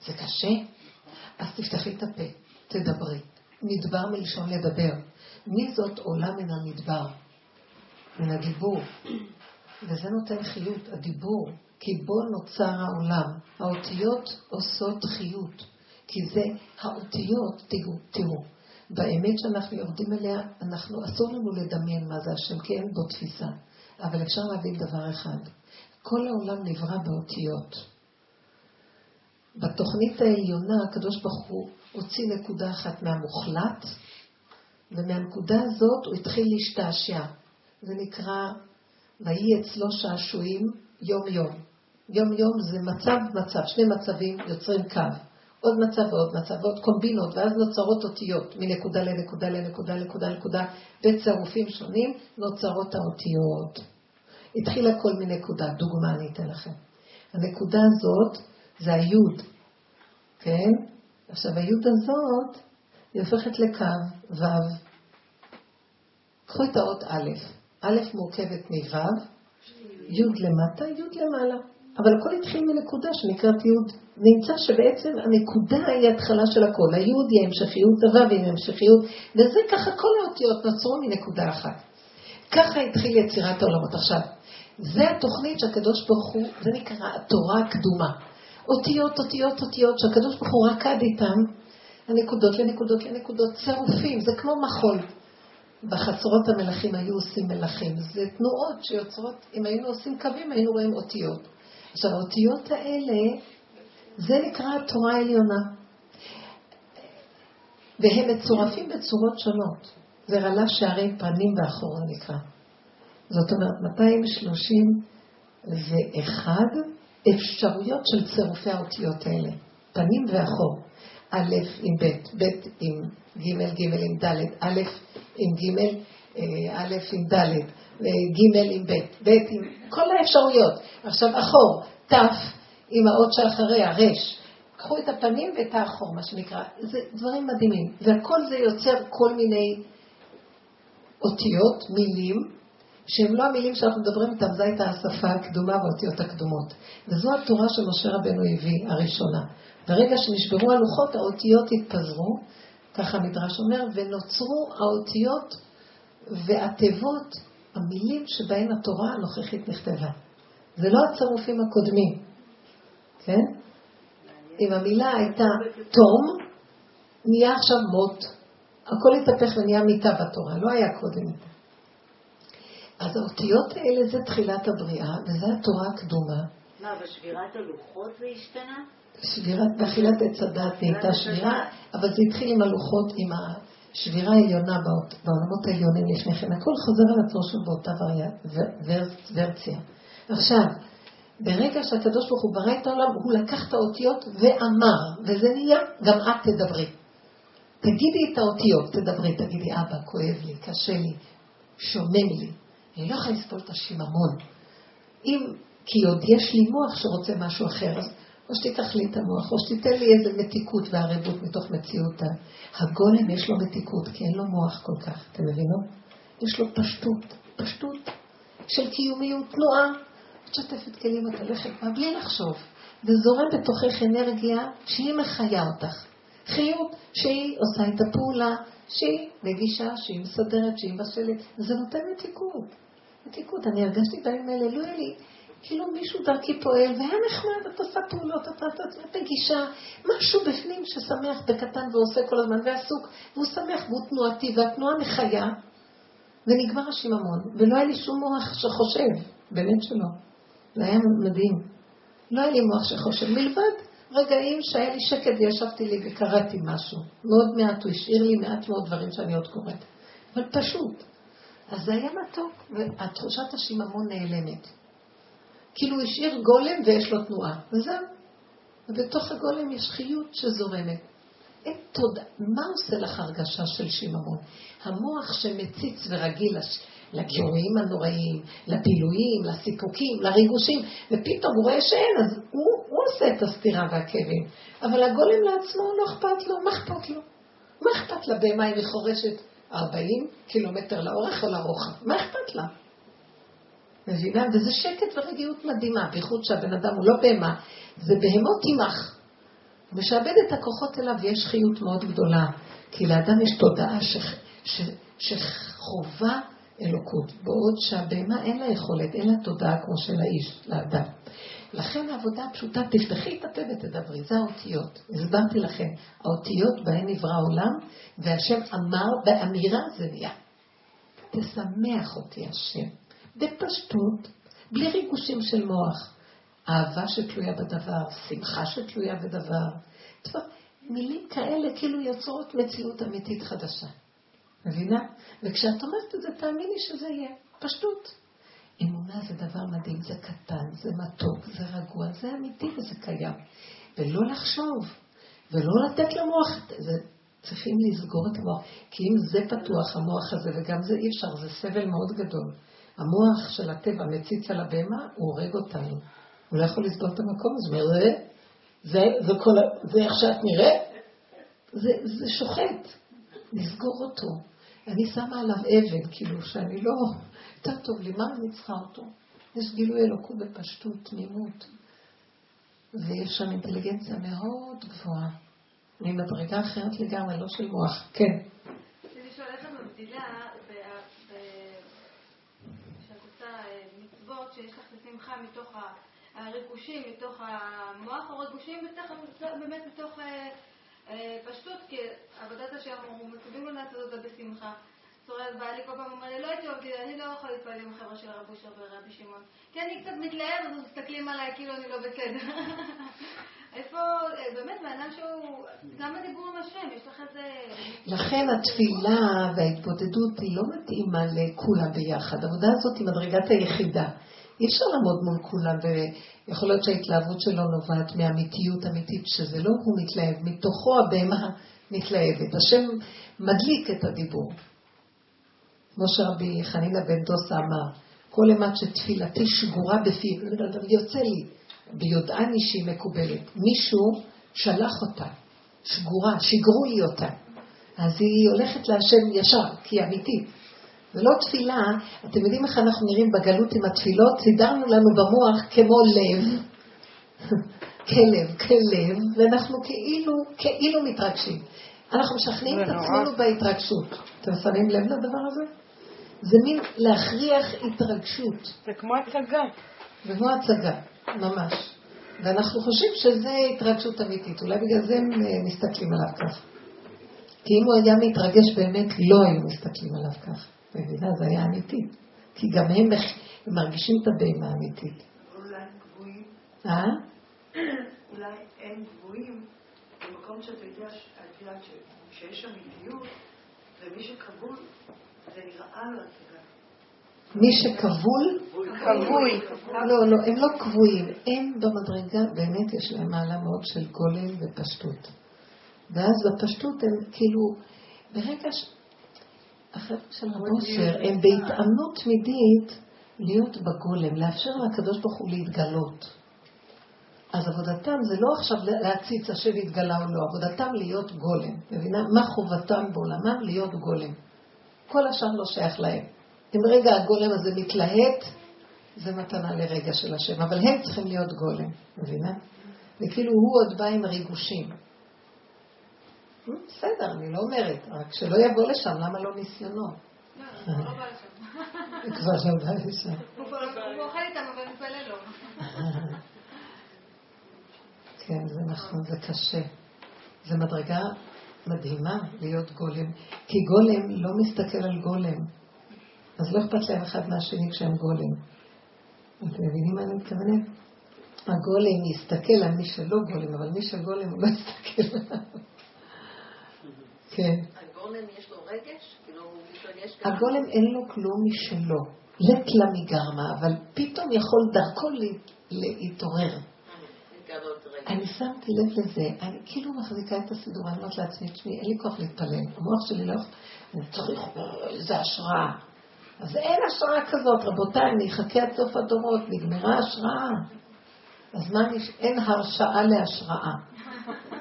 זה קשה? אז תפתחי את הפה, תדברי. מדבר מלשון לדבר. מי זאת עולה מן המדבר? מן הדיבור. וזה נותן חיות, הדיבור. כי בו נוצר העולם. האותיות עושות חיות. כי זה האותיות, תראו, תראו. באמת שאנחנו יורדים אליה, אנחנו, אסור לנו לדמיין מה זה השם, כי אין בו תפיסה. אבל אפשר להבין דבר אחד. כל העולם נברא באותיות. בתוכנית העליונה הקדוש ברוך הוא הוציא נקודה אחת מהמוחלט ומהנקודה הזאת הוא התחיל להשתעשע. זה נקרא, ויהי אצלו שעשועים יום-יום. יום-יום זה מצב-מצב, שני מצבים יוצרים קו. עוד מצב ועוד מצב ועוד קומבינות, ואז נוצרות אותיות מנקודה לנקודה לנקודה לנקודה לנקודה, בצירופים שונים נוצרות האותיות. התחיל הכל מנקודה, דוגמה אני אתן לכם. הנקודה הזאת זה היוד, כן? עכשיו היוד הזאת היא הופכת לקו ו'. קחו את האות א', א' מורכבת מו', י' למטה, י' למעלה. אבל הכל התחיל מנקודה שנקראת י'. נמצא שבעצם הנקודה היא התחלה של הכל. היוד היא המשכיות, הוו היא המשכיות, וזה ככה כל האותיות נוצרו מנקודה אחת. ככה התחיל יצירת העולמות. עכשיו, זה התוכנית שהקדוש ברוך הוא, זה נקרא התורה הקדומה. אותיות, אותיות, אותיות, שהקדוש ברוך הוא רקד איתם, הנקודות לנקודות לנקודות, צירופים, זה כמו מחול. בחצרות המלכים היו עושים מלכים. זה תנועות שיוצרות, אם היינו עושים קווים, היינו רואים אותיות. עכשיו, האותיות האלה, זה נקרא התורה העליונה. והם מצורפים בצורות שונות. זה רלה שערי פנים ואחורה נקרא. זאת אומרת, 231 אפשרויות של צירופי האותיות האלה. פנים ואחור. א' עם ב', ב' עם ג', ג' עם ד', א' עם ג', אה, א' עם ד', ג' עם ב', ב' עם כל האפשרויות. עכשיו אחור, ת' עם האות שאחריה, ר'. קחו את הפנים ואת האחור, מה שנקרא. זה דברים מדהימים. והכל זה יוצר כל מיני אותיות, מילים, שהם לא המילים שאנחנו מדברים איתם, זו הייתה השפה הקדומה והאותיות הקדומות. וזו התורה שמשה רבנו הביא, הראשונה. ברגע שנשברו הלוחות, האותיות התפזרו, ככה המדרש אומר, ונוצרו האותיות והתיבות, המילים שבהן התורה הנוכחית נכתבה. זה לא הצירופים הקודמים, כן? אם המילה הייתה תום, נהיה עכשיו מות. הכל התהפך ונהיה מיטה בתורה, לא היה קודם. אז האותיות האלה זה תחילת הבריאה, וזו התורה הקדומה. מה, בשבירת הלוחות זה השתנה? שבירת, באכילת עץ הדת נהייתה שבירה, אבל זה התחיל עם הלוחות, עם השבירה העליונה בעולמות העליונים לפני כן. הכל חוזר על עצמו שוב באותה ורציה. עכשיו, ברגע שהקדוש ברוך הוא ברא את העולם, הוא לקח את האותיות ואמר, וזה נהיה, גם את תדברי. תגידי את האותיות, תדברי, תגידי, אבא, כואב לי, קשה לי, שומם לי. אני לא יכולה לסבול את השיממון. אם, כי עוד יש לי מוח שרוצה משהו אחר, אז או שתיקח לי את המוח, או שתיתן לי איזה מתיקות וערבות מתוך מציאות. הגולם יש לו מתיקות, כי אין לו מוח כל כך, אתם מבינות? יש לו פשטות, פשטות של קיומיות, תנועה. את שוטפת כלים, את הולכת בה בלי לחשוב, וזורם בתוכך אנרגיה שהיא מחיה אותך. חיות שהיא עושה את הפעולה, שהיא מגישה, שהיא מסדרת, שהיא מבשלת, וזה נותן מתיקות. מתיקות. אני הרגשתי בימים האלה, לא היה לי, כאילו מישהו דרכי פועל, והיה נחמד, את עושה פעולות, את, את, את מגישה, משהו בפנים ששמח בקטן ועושה כל הזמן, ועסוק, והוא שמח והוא תנועתי, והתנועה מחיה, ונגמר השיממון, ולא היה לי שום מוח שחושב, באמת שלא. זה היה מדהים. לא היה לי מוח שחושב, מלבד רגעים שהיה לי שקט וישבתי לי וקראתי משהו. מאוד מעט, הוא השאיר לי מעט מאוד דברים שאני עוד קוראת. אבל פשוט. אז זה היה מתוק, והתחושת השיממון נעלמת. כאילו הוא השאיר גולם ויש לו תנועה, וזהו. ובתוך הגולם יש חיות שזורמת. אין תודה. מה עושה לך הרגשה של שיממון? המוח שמציץ ורגיל לגירויים הנוראים, לפילויים, לסיפוקים, לריגושים, ופתאום הוא רואה שאין, אז הוא, הוא עושה את הסתירה והכאבים. אבל הגולם לעצמו לא אכפת לו, מה אכפת לו? מה אכפת לבהמה אם היא חורשת 40 קילומטר לאורך או לרוחב? מה אכפת לה? מבינה? וזה שקט ורגיעות מדהימה, בייחוד שהבן אדם הוא לא בהמה, זה בהמות עמך. הוא משעבד את הכוחות אליו ויש חיות מאוד גדולה, כי לאדם יש תודעה ש... ש... שחובה אלוקות, בעוד שהבהמה אין לה יכולת, אין לה תודעה כמו של האיש, לאדם. לכן העבודה הפשוטה, תפתחי את הפה ותדברי, זה האותיות. הסברתי לכם, האותיות בהן נברא העולם, והשם אמר, באמירה זה נהיה. תשמח אותי השם, בפשטות, בלי ריגושים של מוח. אהבה שתלויה בדבר, שמחה שתלויה בדבר. מילים כאלה כאילו יוצרות מציאות אמיתית חדשה. מבינה? וכשאת אומרת את זה, תאמיני שזה יהיה. פשטות. אמונה זה דבר מדהים, זה קטן, זה מתוק, זה רגוע, זה אמיתי וזה קיים. ולא לחשוב, ולא לתת למוח, זה, צריכים לסגור את המוח. כי אם זה פתוח, המוח הזה, וגם זה אי אפשר, זה סבל מאוד גדול. המוח של הטבע מציץ על הבהמה, הוא הורג אותנו. הוא לא יכול לסבול את המקום הזה. הוא אומר, זה, זה, זה, כל, זה איך שאת נראית? זה, זה שוחט. לסגור אותו. אני שמה עליו אבן, כאילו, שאני לא... יותר טוב לי, מה אני צריכה אותו? יש גילוי אלוקות בפשטות, תמימות. ויש שם אינטליגנציה מאוד גבוהה. ממדרגה אחרת לגמרי, לא של מוח. כן. אני שואלת את מבדילה, כשאת עושה אה, מצוות, שיש לך שמחה מתוך הריגושים, מתוך המוח, או ריגושים באמת מתוך אה, אה, פשטות, כי עבודת השם, אנחנו מצווים לו לעשות אותה בשמחה. צורל בא לי כל פעם אומר לי, לא הייתי עובדי, אני לא יכול להתפלל עם חבר'ה של רבו שר ורבי שמעון. כי אני קצת מתלהב, אז מסתכלים עליי כאילו אני לא בסדר. איפה, אה, באמת, בן שהוא, גם בדיבור עם השם, יש לך איזה... לכן התפילה וההתבודדות היא לא מתאימה לכולם ביחד. העבודה הזאת היא מדרגת היחידה. אי אפשר לעמוד מול כולם, ויכול להיות שההתלהבות שלו נובעת מאמיתיות אמיתית, שזה לא הוא מתלהב, מתוכו הבהמה מתלהבת. השם מדליק את הדיבור. כמו שרבי חנינא בן דוסה אמר, כל אימת שתפילתי שגורה בפיו, יוצא לי, ביודעני שהיא מקובלת. מישהו שלח אותה, שגורה, שיגרו לי אותה. אז היא הולכת להשם ישר, כי היא אמיתית. זה לא תפילה, אתם יודעים איך אנחנו נראים בגלות עם התפילות? סידרנו לנו במוח כמו לב, כלב, כלב, ואנחנו כאילו, כאילו מתרגשים. אנחנו משכנעים את עצמנו בהתרגשות. אתם שמים לב לדבר הזה? זה מין להכריח התרגשות. זה כמו הצגה. זה כמו הצגה, ממש. ואנחנו חושבים שזה התרגשות אמיתית, אולי בגלל זה הם אה, מסתכלים עליו כך. כי אם הוא היה מתרגש באמת, לא היו מסתכלים עליו כך. מבינה? זה היה אמיתי. כי גם הם, הם מרגישים את הבהמה האמיתית. אולי הם גבוהים. אה? אולי הם גבוהים במקום שאתה יודע, את יודעת שיש אמיתיות, ומי שכבול מי שכבול? כבוי. לא, לא, הם לא כבויים. הם במדרגה, באמת יש להם מעלה מאוד של גולם ופשטות. ואז בפשטות הם כאילו, ברגע ש... החבר'ה של רב אושר, הם בהתאמנות תמידית להיות בגולם, לאפשר לקדוש ברוך הוא להתגלות. אז עבודתם זה לא עכשיו להציץ השם התגלה או לא, עבודתם להיות גולם. מבינה? מה חובתם בעולמם? להיות גולם. כל השאר לא שייך להם. אם רגע הגולם הזה מתלהט, זה מתנה לרגע של השם, אבל הם צריכים להיות גולם, מבינה? וכאילו הוא עוד בא עם ריגושים. אה, בסדר, אני לא אומרת, רק שלא יבוא לשם, למה לא ניסיונו? לא, הוא לא בא לשם. כבר לא בא לשם. הוא אוכל איתם, אבל מתפלל לו. כן, זה נכון, זה קשה. זה מדרגה מדהימה להיות גולם, כי גולם לא מסתכל על גולם, אז לא אכפת להם אחד מהשני כשהם גולם. אתם מבינים מה אני מתכוונת? הגולם יסתכל על מי שלא גולם, אבל מי שגולם הוא לא יסתכל עליו. כן. הגולם יש לו רגש? כאילו הוא מתרגש ככה? הגולם אין לו כלום משלו. לט לה מגרמה, אבל פתאום יכול דרכו להתעורר. אני שמתי לב לזה, אני כאילו מחזיקה את הסידור, אני אומרת לעצמי, תשמעי, אין לי כוח להתפלל, המוח שלי לא אני צריך איזה השראה. אז אין השראה כזאת, רבותיי, אני אחכה עד סוף הדורות, נגמרה השראה. אז מה, אני, אין הרשאה להשראה.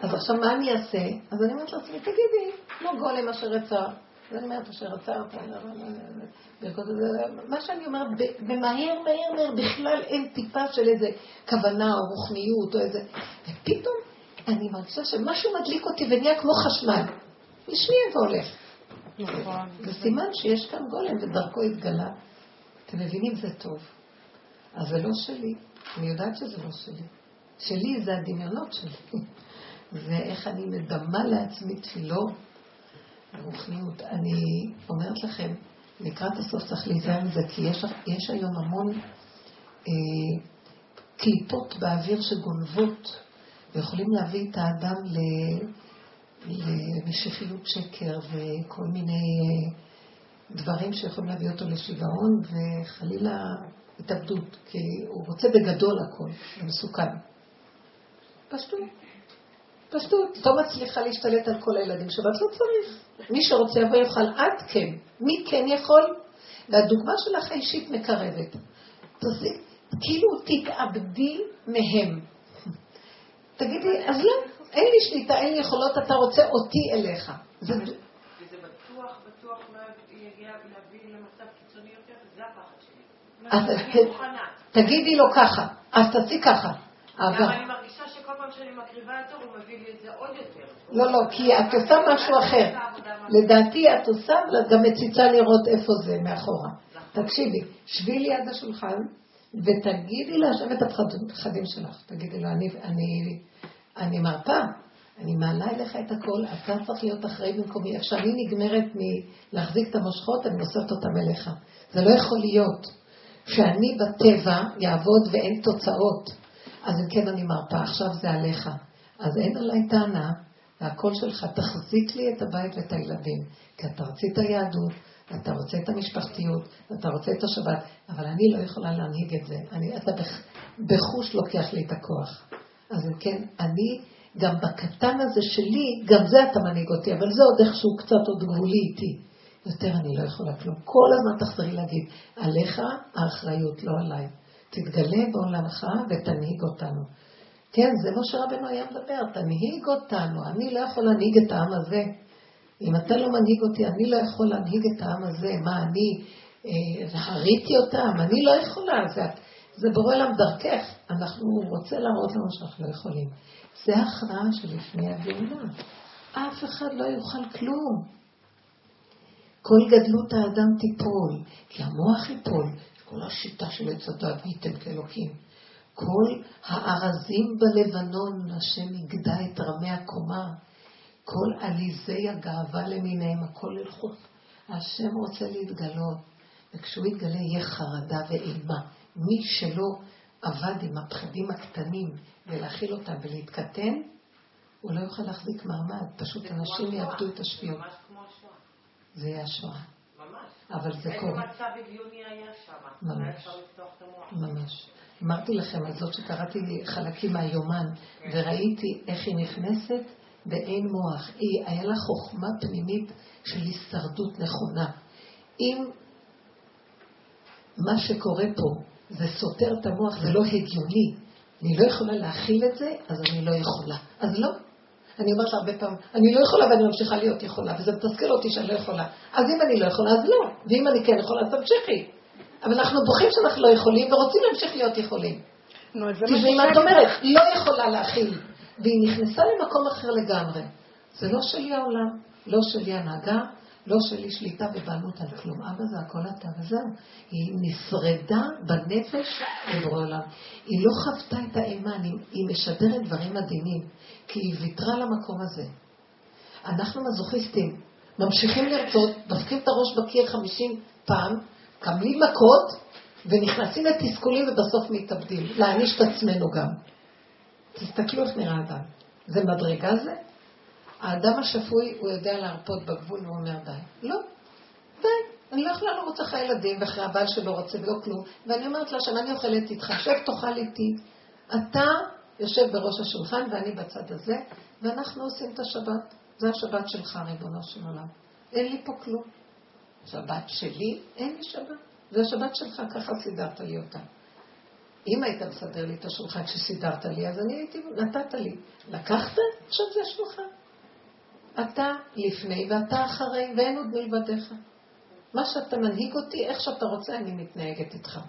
אז עכשיו מה אני אעשה? אז אני אומרת לעצמי, תגידי, לא גולם אשר יצא. אני אומרת, אשר עצרת, מה שאני אומרת, במהר, מהר, מהר, בכלל אין טיפה של איזה כוונה או רוחניות או איזה... ופתאום אני מרגישה שמשהו מדליק אותי ונהיה כמו חשמל. לשמי והולך. נכון. זה סימן שיש כאן גולם ודרכו התגלה. אתם מבינים? זה טוב. אז זה לא שלי. אני יודעת שזה לא שלי. שלי זה הדמיונות שלי. ואיך אני מדמה לעצמי תפילות רוחניות. אני אומרת לכם, לקראת הסוף צריך להיזהר מזה, כי יש, יש היום המון אה, קליפות באוויר שגונבות, ויכולים להביא את האדם ל, למשיחיות שקר וכל מיני אה, דברים שיכולים להביא אותו לשיגעון וחלילה התאבדות, כי הוא רוצה בגדול הכל, זה מסוכן. פשטות. פשטות. לא מצליחה להשתלט על כל הילדים שבת, לא צריך. מי שרוצה יבוא יאכל, את כן. מי כן יכול? והדוגמה שלך האישית מקרבת. תעשי, כאילו תתאבדי מהם. תגידי, אז לא, אין לי שליטה, אין לי יכולות, אתה רוצה אותי אליך. זה בטוח, בטוח לא יגיע להביא למצב קיצוני יותר, זה הפחד שלי. תגידי לו ככה, אז תעשי ככה. אבל אני מרגישה שכל פעם שאני מקריבה יותר, הוא מביא לי את זה עוד יותר. לא, לא, כי את עושה משהו אחר. לדעתי את עושה, ואת גם מציצה לראות איפה זה מאחורה. תקשיבי, שבי ליד השולחן ותגידי להשם את הפחדים שלך. תגידי לו, אני, אני, אני מרפה, אני מעלה אליך את הכל, אתה צריך להיות אחראי במקומי. איך שאני נגמרת מלהחזיק את המושכות, אני נוספת אותם אליך. זה לא יכול להיות שאני בטבע יעבוד ואין תוצאות. אז אם כן אני מרפה, עכשיו זה עליך. אז אין עליי טענה, והקול שלך תחזיק לי את הבית ואת הילדים. כי אתה רצית יהדות, אתה רוצה את המשפחתיות, אתה רוצה את השבת, אבל אני לא יכולה להנהיג את זה. אני, אתה בחוש לוקח לי את הכוח. אז אם כן, אני, גם בקטן הזה שלי, גם זה אתה מנהיג אותי, אבל זה עוד איכשהו קצת עוד גבולי איתי. יותר אני לא יכולה כלום. כל הזמן תחזרי להגיד, עליך האחריות, לא עליי. תתגלה בעולמך ותנהיג אותנו. כן, זה מה שרבנו היה מדבר, תנהיג אותנו. אני לא יכול להנהיג את העם הזה. אם אתה לא מנהיג אותי, אני לא יכול להנהיג את העם הזה. מה, אני אה, הריתי אותם? אני לא יכולה. זה, זה בורא להם דרכך. אנחנו, הוא רוצה להראות לנו שאנחנו לא יכולים. זה הכרעה שלפני הגאולה. אף אחד לא יוכל כלום. כל גדלות האדם תיפול, כי המוח ייפול, כל השיטה של עץ הדת וייתם כאלוקים. כל הארזים בלבנון, השם יגדע את רמי הקומה. כל עליזי הגאווה למיניהם, הכל ילכו. השם רוצה להתגלות, וכשהוא יתגלה יהיה חרדה ואימה. מי שלא עבד עם הפחדים הקטנים ולהכיל אותם ולהתקטן, הוא לא יוכל להחזיק מעמד. פשוט אנשים יאבדו את השפיות. ממש כמו השואה. זה יהיה השואה. ממש. אבל זה קורה. איזה מצב הגיוני היה שם? ממש. ממש. אמרתי לכם על זאת שקראתי חלקים מהיומן, וראיתי איך היא נכנסת באין מוח. היא, היה לה חוכמה פנימית של הישרדות נכונה. אם מה שקורה פה זה סותר את המוח, זה לא הגיוני, אני לא יכולה להכיל את זה, אז אני לא יכולה. אז לא. אני אומרת לה הרבה פעמים, אני לא יכולה ואני ממשיכה להיות יכולה, וזה מתסכל אותי שאני לא יכולה. אז אם אני לא יכולה, אז לא. ואם אני כן יכולה, אז תמשיכי. אבל אנחנו בוכים שאנחנו לא יכולים ורוצים להמשיך להיות יכולים. זה מה את אומרת, לא יכולה להכיל, והיא נכנסה למקום אחר לגמרי. זה לא שלי העולם, לא שלי הנהגה, לא שלי שליטה ובעלות על כלום. אבא זה הכל אתה וזהו. היא נשרדה בנפש לבורא עולם. היא לא חוותה את האימה, היא משדרת דברים מדהימים, כי היא ויתרה למקום הזה. אנחנו מזוכיסטים, ממשיכים לרצות, דופקים את הראש בקיר חמישים פעם, קמים מכות ונכנסים לתסכולים ובסוף מתאבדים. להעניש את עצמנו גם. תסתכלו איך נראה אדם. זה מדרגה זה? האדם השפוי, הוא יודע להרפות בגבול והוא אומר די. לא, די. אני לא יכולה לרוץ אחרי הילדים ואחרי הבעל שלא רוצה ולא כלום. ואני אומרת לה שאני אוכלת איתך, שב תאכל איתי. אתה יושב בראש השולחן ואני בצד הזה, ואנחנו עושים את השבת. זה השבת שלך, ריבונו של עולם. אין לי פה כלום. שבת שלי, אין לי שבת. זה השבת שלך, ככה סידרת לי אותה. אם היית מסדר לי את השולחן כשסידרת לי, אז אני הייתי, נתת לי. לקחת? עכשיו זה השולחן. אתה לפני ואתה אחרי, ואין עוד מלבדיך. מה שאתה מנהיג אותי, איך שאתה רוצה, אני מתנהגת איתך.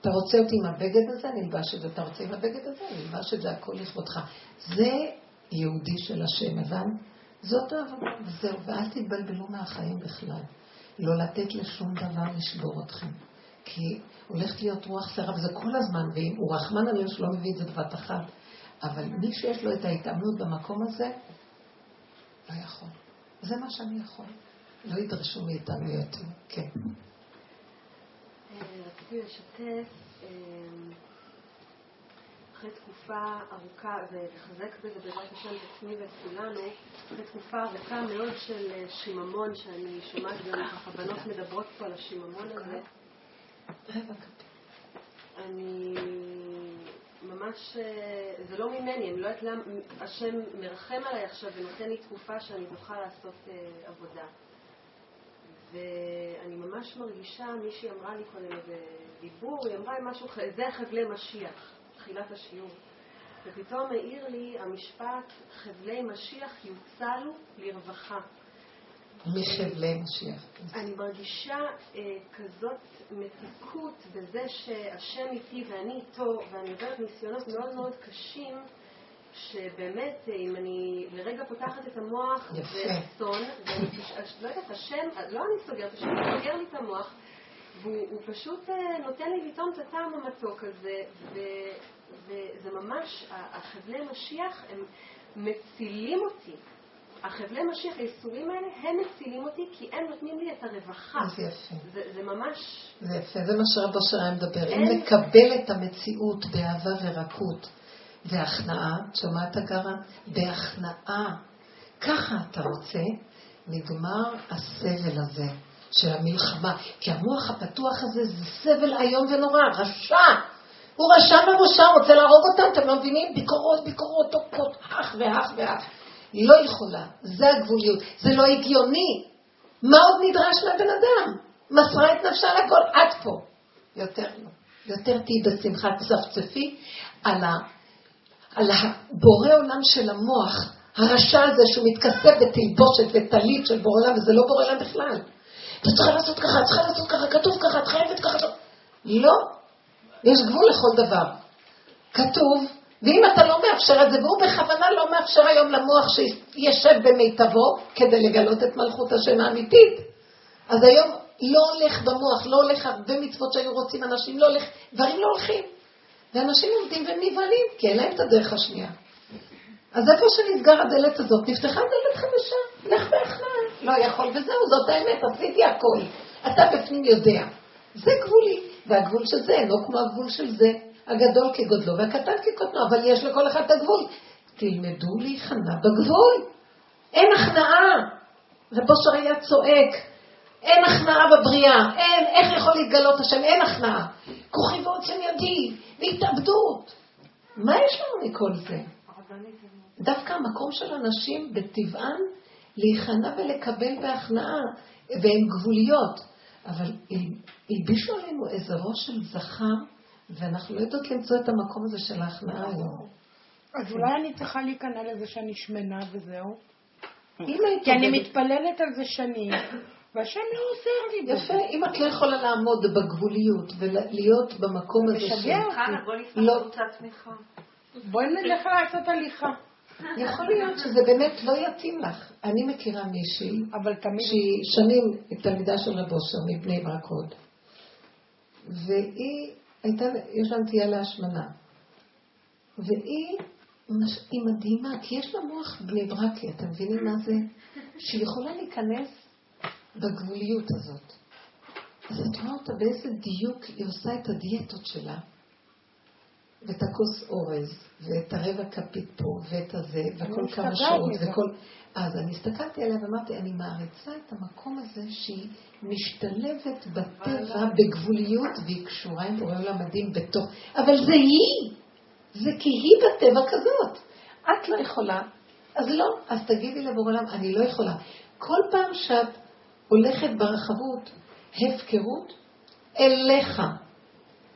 אתה רוצה אותי עם הבגד הזה, אני אלבש את זה. אתה רוצה עם הבגד הזה, אני אלבש את זה, הכל לכבודך. זה יהודי של השם, הבנת? זאת העבודה, וזהו, ואל תתבלבלו מהחיים בכלל. לא לתת לשום דבר לשבור אתכם. כי הולכת להיות רוח סערה, וזה כל הזמן, ואם הוא רחמן עלינו שלא מביא את זה בבת אחת. אבל מי שיש לו את ההתאמנות במקום הזה, לא יכול. זה מה שאני יכול. לא ידרשו מאיתנו יותר. כן. רציתי לשתף, אחרי תקופה ארוכה, ולחזק בזה בעזרת השם את עצמי ואת כולנו, אחרי תקופה ארוכה מאוד של אה, שיממון, שאני שומעת גם ככה בנות מדברות פה על השיממון הזה. אני ממש, אה, זה לא ממני, אני לא יודעת למה, השם מרחם עליי עכשיו ונותן לי תקופה שאני אוכל לעשות אה, עבודה. ואני ממש מרגישה, מישהי אמרה לי קודם איזה דיבור, היא אמרה משהו, זה חבלי משיח, תחילת השיעור. ופתאום העיר לי המשפט, חבלי משיח יוצלו לרווחה. מחבלי משיח. אני מרגישה אה, כזאת מתיקות בזה שהשם איתי ואני איתו, ואני עוברת ניסיונות מאוד מאוד קשים, שבאמת, אה, אם אני לרגע פותחת את המוח, זה אסון, ואני לא יודעת, השם, לא אני סוגרת, השם סוגר לי את המוח, והוא פשוט אה, נותן לי לטעום את הטעם המתוק הזה, וזה ממש, החבלי משיח הם מצילים אותי. החבלי משיח, האיסורים האלה, הם מצילים אותי כי הם נותנים לי את הרווחה. זה יפה. זה, זה ממש... זה יפה, זה מה שרבו שריים מדבר. אין... אם לקבל את המציאות באהבה ורכות והכנעה, את שומעת הגרה? בהכנעה. ככה אתה רוצה, נגמר הסבל הזה של המלחמה. כי המוח הפתוח הזה זה סבל איום ונורא, רשע. הוא רשע מרושע, רוצה להרוג אותם, אתם לא מבינים? ביקורות, ביקורות, תוקות, אח ואח ואח. לא יכולה, זה הגבוליות, זה לא הגיוני. מה עוד נדרש מהבן אדם? מסרה את נפשה לכל, עד פה. יותר לא. יותר תהיי בשמחה, צפצפי על, ה, על הבורא עולם של המוח, הרשע הזה שהוא מתכסה בתלבושת וטלית של בורא עולם, וזה לא בורא עולם בכלל. את צריכה לעשות ככה, את צריכה לעשות ככה, כתוב ככה, את חייבת ככה. לא. יש גבול לכל דבר. כתוב, ואם אתה לא מאפשר את זה, והוא בכוונה לא מאפשר היום למוח שישב במיטבו כדי לגלות את מלכות השם האמיתית, אז היום לא הולך במוח, לא הולך הרבה מצוות שהיו רוצים אנשים, לא הולך, דברים לא הולכים. ואנשים עומדים ונבהלים, כי אין להם את הדרך השנייה. אז איפה שנסגר הדלת הזאת, נפתחה דלת חדשה, לך בהכנעה. לא יכול וזהו, זאת האמת, עשיתי הכל. אתה בפנים יודע. זה גבולי, והגבול של זה אינו כמו הגבול של זה. הגדול כגודלו והקטן כקוטנו, אבל יש לכל אחד את הגבול. תלמדו להיכנע בגבול. אין הכנעה. רבו שר היה צועק, אין הכנעה בבריאה, אין, איך יכול להתגלות השם? אין הכנעה. כוחי ועוצם ידי, והתאבדות. מה יש לנו מכל זה? דווקא המקום של אנשים בטבען להיכנע ולקבל בהכנעה, והן גבוליות. אבל הלבישו עלינו איזה ראש של זכר ואנחנו לא יודעות למצוא את המקום הזה של ההכנעה היום. אז אולי אני צריכה להיכנע לזה שאני שמנה וזהו? כי אני מתפללת על זה שנים, והשם לא עוזר לי. יפה, אם את לא יכולה לעמוד בגבוליות ולהיות במקום הזה של... לא... בואי נלך לעשות הליכה. יכול להיות שזה באמת לא יתאים לך. אני מכירה מישהי, שהיא שנים תלמידה של רב אושר מבני ברק הוד, והיא הייתה, יש לה נטייה להשמנה. והיא היא מדהימה, כי יש לה מוח בני ברקי, אתם מבינים מה זה? שהיא יכולה להיכנס בגבוליות הזאת. אז את רואה אותה באיזה דיוק היא עושה את הדיאטות שלה, ואת הכוס אורז, ואת הרבע כפית פה, ואת הזה, וכל כמה שעות, וכל... אז אני הסתכלתי עליה ואמרתי, אני מעריצה את המקום הזה שהיא משתלבת בטבע בגבוליות והיא קשורה עם בורא עולם מדהים בתוך... אבל זה היא! זה כי היא בטבע כזאת. את לא יכולה, אז לא, אז תגידי לבורא עולם, אני לא יכולה. כל פעם שאת הולכת ברחבות, הפקרות, אליך.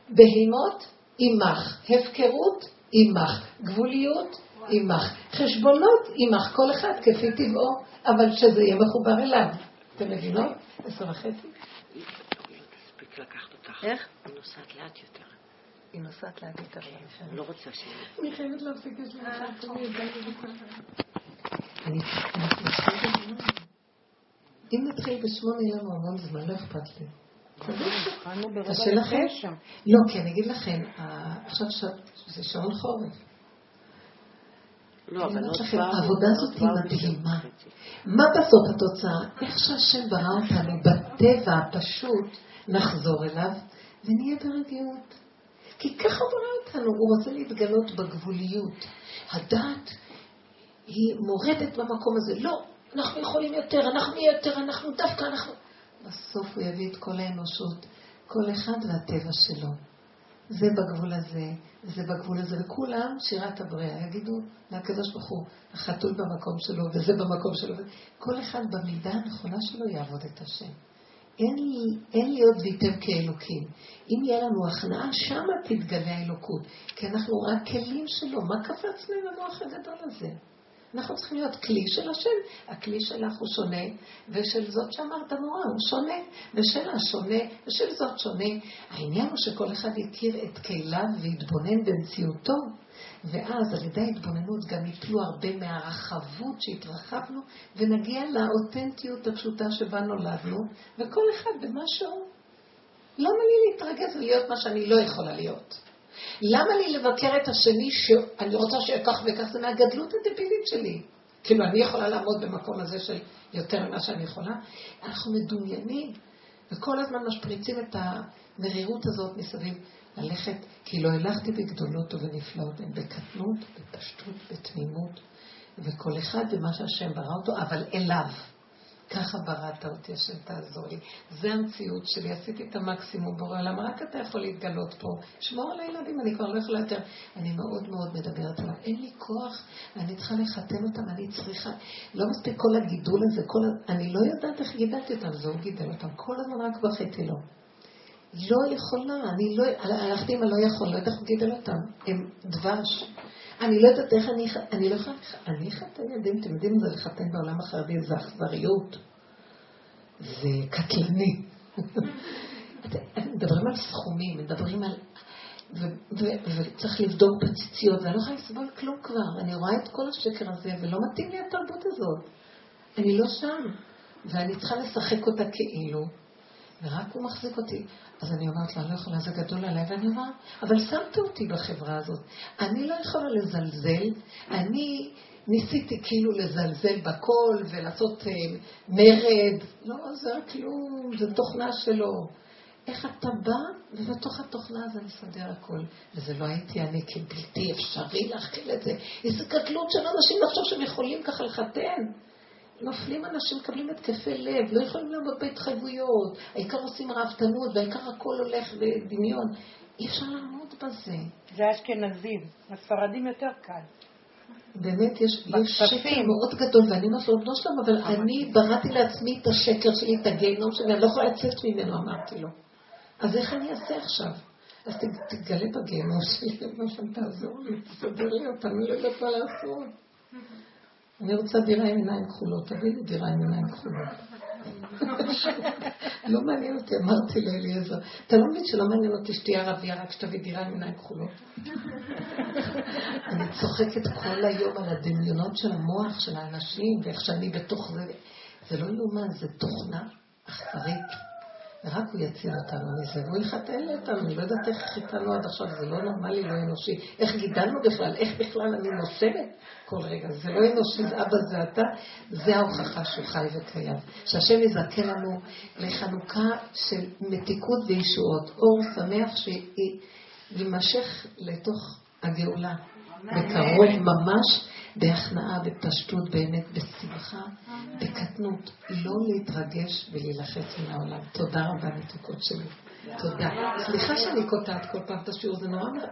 בהימות, עמך. הפקרות, עמך. גבוליות, עמך. חשבונות עמך, כל אחד כפי טבעו, אבל שזה יהיה מחובר אליו. אתם מבינות? עשר וחצי? איך? היא נוסעת לאט יותר. היא נוסעת לאט יותר. לא רוצה ש... אני חייבת להפסיק את זה. אם נתחיל בשמונה יהיה לנו המון זמן, לא אכפת לי. קשה לכם? לא, כי אני אגיד לכם, עכשיו זה שעון חורף. לא, לכם, העבודה הזאת היא מדהימה. מה בסוף התוצאה? איך שהשם ברא אותנו בטבע הפשוט, נחזור אליו ונהיה ברגיעות. כי ככה הוא ברא אותנו, הוא רוצה להתגלות בגבוליות. הדת היא מורדת במקום הזה. לא, אנחנו יכולים יותר, אנחנו נהיה יותר, אנחנו דווקא, אנחנו... בסוף הוא יביא את כל האנושות, כל אחד והטבע שלו. זה בגבול הזה, זה בגבול הזה, וכולם שירת הבריאה יגידו לקדוש ברוך הוא, החתול במקום שלו, וזה במקום שלו, כל אחד במידה הנכונה שלו יעבוד את השם. אין, אין להיות ויתם כאלוקים. אם יהיה לנו הכנעה, שמה תתגלה האלוקות. כי אנחנו רק כלים שלו. מה קפצנו עם המוח הגדול הזה? אנחנו צריכים להיות כלי של השם. הכלי שלך הוא שונה, ושל זאת שאמרת מורה הוא שונה, ושלה שונה, ושל זאת שונה. העניין הוא שכל אחד יכיר את כליו ויתבונן במציאותו, ואז על ידי ההתבוננות גם יפלו הרבה מהרחבות שהתרחבנו, ונגיע לאותנטיות הפשוטה שבה נולדנו, וכל אחד במה שהוא. למה לי להתרגז ולהיות מה שאני לא יכולה להיות? למה לי לבקר את השני שאני רוצה שיהיה כך וכך? זה מהגדלות הדבילית שלי. כאילו, אני יכולה לעמוד במקום הזה של יותר ממה שאני יכולה? אנחנו מדומיינים, וכל הזמן משפריצים את המרירות הזאת מסביב. ללכת, כי לא הלכתי בגדולות ובנפלאות, הן בקטנות, בפשטות, בתמימות, וכל אחד במה שהשם ברא אותו, אבל אליו. ככה בראת אותי, השם תעזור לי. זה המציאות שלי, עשיתי את המקסימום בורא עולם, רק אתה יכול להתגלות פה. שמור על הילדים, אני כבר לא יכולה יותר. אני מאוד מאוד מדברת עליו. אין לי כוח, אני צריכה לחתן אותם, אני צריכה... לא מספיק כל הגידול הזה, כל. אני לא יודעת איך גידלתי אותם, זה הוא גידל אותם. כל הזמן רק בכיתי לו. לא יכולה, אני לא... הלכתי עם הלא יכול, לא יודעת איך גידל אותם. הם דבש. אני לא יודעת איך אני, אני לא יכולה, אני אחתן ילדים, אתם יודעים זה לחתן בעולם החרדי, זה אכזריות, זה קטלני. מדברים על סכומים, מדברים על... וצריך לבדוק בציציות, ואני לא יכולה לסבול כלום כבר. אני רואה את כל השקר הזה, ולא מתאים לי התרבות הזאת. אני לא שם, ואני צריכה לשחק אותה כאילו, ורק הוא מחזיק אותי. אז אני אומרת לה, אני לא יכולה, זה גדול עליי, ואני אומרת, אבל שמת אותי בחברה הזאת. אני לא יכולה לזלזל, אני ניסיתי כאילו לזלזל בכל ולעשות אה, מרד. לא, זה רק כלום, זה תוכנה שלו. איך אתה בא, ובתוך התוכנה הזה מסדר הכל. וזה לא הייתי אני כבלתי אפשרי להכיל את זה. איזה גדלות של אנשים לחשוב שהם יכולים ככה לחתן. נופלים אנשים, מקבלים התקפי לב, לא יכולים לעמוד בהתחייבויות, העיקר עושים ראוותנות, והעיקר הכל הולך בדמיון. אי אפשר לעמוד בזה. זה אשכנזים, הספרדים יותר קל. באמת, יש, יש שקר מאוד גדול, ואני אומרת לו, בנו שלום, אבל אני בראתי לעצמי את השקר שלי, את הגיהנום שלי, אני לא יכולה לצאת ממנו, אמרתי לו. אז איך אני אעשה עכשיו? אז תגלה בגיהנום שלי, מה שם תעזור לי, תסדר לי אותה, אני לא יודעת מה לעשות. אני רוצה דירה עם עיניים כחולות, תביא לי דירה עם עיניים כחולות. לא מעניין אותי, אמרתי לאליעזר, אתה לא מבין שלא מעניין אותי שתהיה ערבייה רק שתביא דירה עם עיניים כחולות? אני צוחקת כל היום על הדמיונות של המוח של האנשים, ואיך שאני בתוך זה. זה לא יאומן, זה תוכנה אכזרית. ורק הוא יציל אותנו מזה, והוא יחתן אותנו, אני לא יודעת איך חיתנו עד עכשיו, זה לא נורמלי, לא אנושי. איך גידלנו בכלל, איך בכלל אני נושמת כל רגע, זה לא אנושי, זה אבא זה אתה, זה ההוכחה שהוא חי וקיים. שהשם יזכה לנו לחנוכה של מתיקות וישועות, אור שמח שיימשך לתוך הגאולה, בקרוב ממש. בהכנעה, בפשטות, באמת, בשמחה, בקטנות. לא להתרגש ולהילחץ מן העולם. תודה רבה, מתוקות שלי. תודה. סליחה שאני קוטעת כל פעם את השיעור, זה נורא